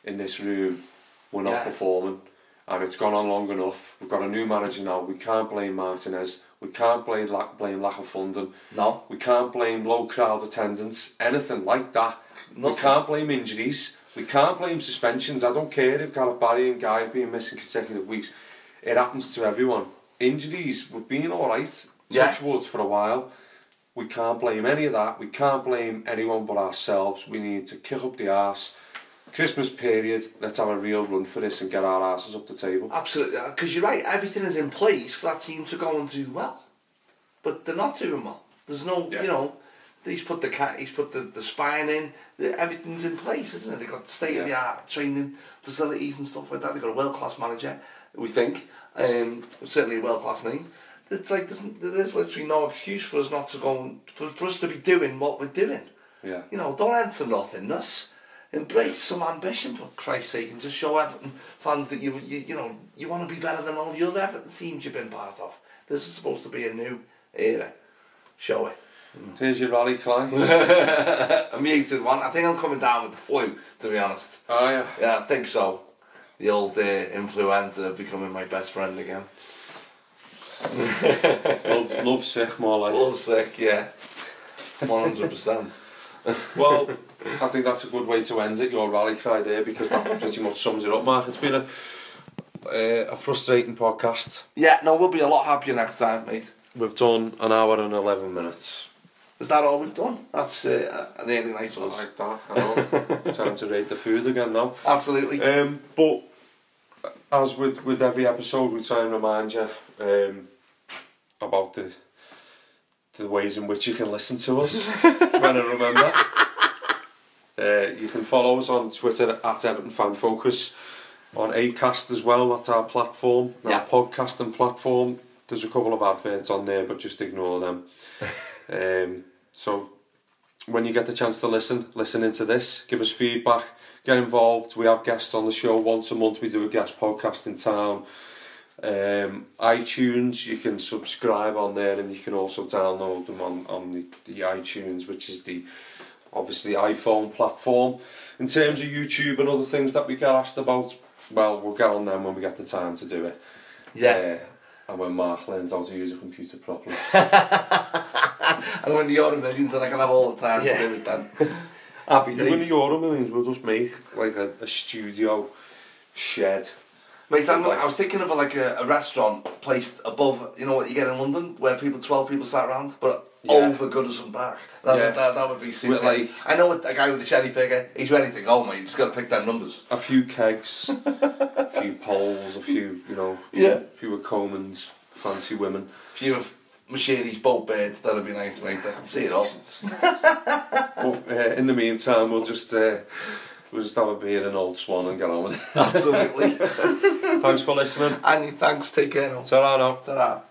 in this room. We're not Yeah. performing. And it's gone on long enough. We've got a new manager now. We can't blame Martinez. We can't blame lack, blame lack of funding. No. We can't blame low crowd attendance. Anything like that. We can't blame injuries. We can't blame suspensions. I don't care if Gareth Barry and Gueye have been missing consecutive weeks. It happens to everyone. Injuries, we've been alright, Yeah. touch wood for a while. We can't blame any of that. We can't blame anyone but ourselves. We need to kick up the arse. Christmas period, let's have a real run for this and get our asses up the table. Absolutely, uh, because you're right. Everything is in place for that team to go and do well, but they're not doing well. There's no, Yeah. you know, he's put the cat, he's put the, the spine in. The, everything's in place, isn't it? They've got state of the art training facilities and stuff like that. They've got a world class manager. We think, um, certainly a world class name. It's like there's, there's literally no excuse for us not to go and, for, for us to be doing what we're doing. Yeah. You know, don't enter nothingness. Embrace some ambition for Christ's sake, and just show Everton fans that you you, you know you want to be better than all the other Everton teams you've been part of. This is supposed to be a new era. Show it. Here's your rally cry. Amazing one. I think I'm coming down with the flu, to be honest. oh yeah. Yeah, I think so. The old uh, influenza becoming my best friend again. Love, love sick more like. Love sick, yeah. 100%. Well, I think that's a good way to end it, your rally cry there, because that pretty much sums it up, Mark. It's been a, uh, a frustrating podcast. Yeah, no, we'll be a lot happier next time, mate. We've done an hour and 11 minutes. Is that all we've done? That's uh, an early night for us. Like that, I know. Time to rate the food again now. Absolutely. Um, but as with, with every episode, we try and remind you um, about the the ways in which you can listen to us. when I remember, uh, you can follow us on Twitter at Everton Fan Focus, on Acast as well. That's our platform, Yeah. our podcasting platform. There's a couple of adverts on there, but just ignore them. um, so when you get the chance to listen, listen into this, give us feedback, get involved. We have guests on the show once a month. We do a guest podcast in town. Um, iTunes, you can subscribe on there, and you can also download them on on the, the iTunes, which is the obviously iPhone platform. In terms of YouTube and other things that we get asked about, well, we'll get on them when we get the time to do it. yeah. Uh, And when Mark learns how to use a computer properly. and when your millions that I can have all the time yeah. to do it then. Happy days. When your millions will just make like a, a studio shed. Mate, I'm, I was thinking of like a, a restaurant placed above, you know what you get in London, where people, 12 people sat around, but Yeah. over Goodison Park. That, Yeah. would, that, that would be super. Like- I know a guy with a cherry picker, he's ready to go, mate. He's got to pick them numbers. A few kegs, a few poles, a few, you know, Yeah. few Comans, fancy women. A few of Mercedes boat beds, that'd be nice, mate. I can see it all. But uh, in the meantime, we'll just uh, we'll just have a beer and Old Swan and get on with it. Absolutely. Thanks for listening. and thanks, take care now. Ta-ra now. Ta-ra.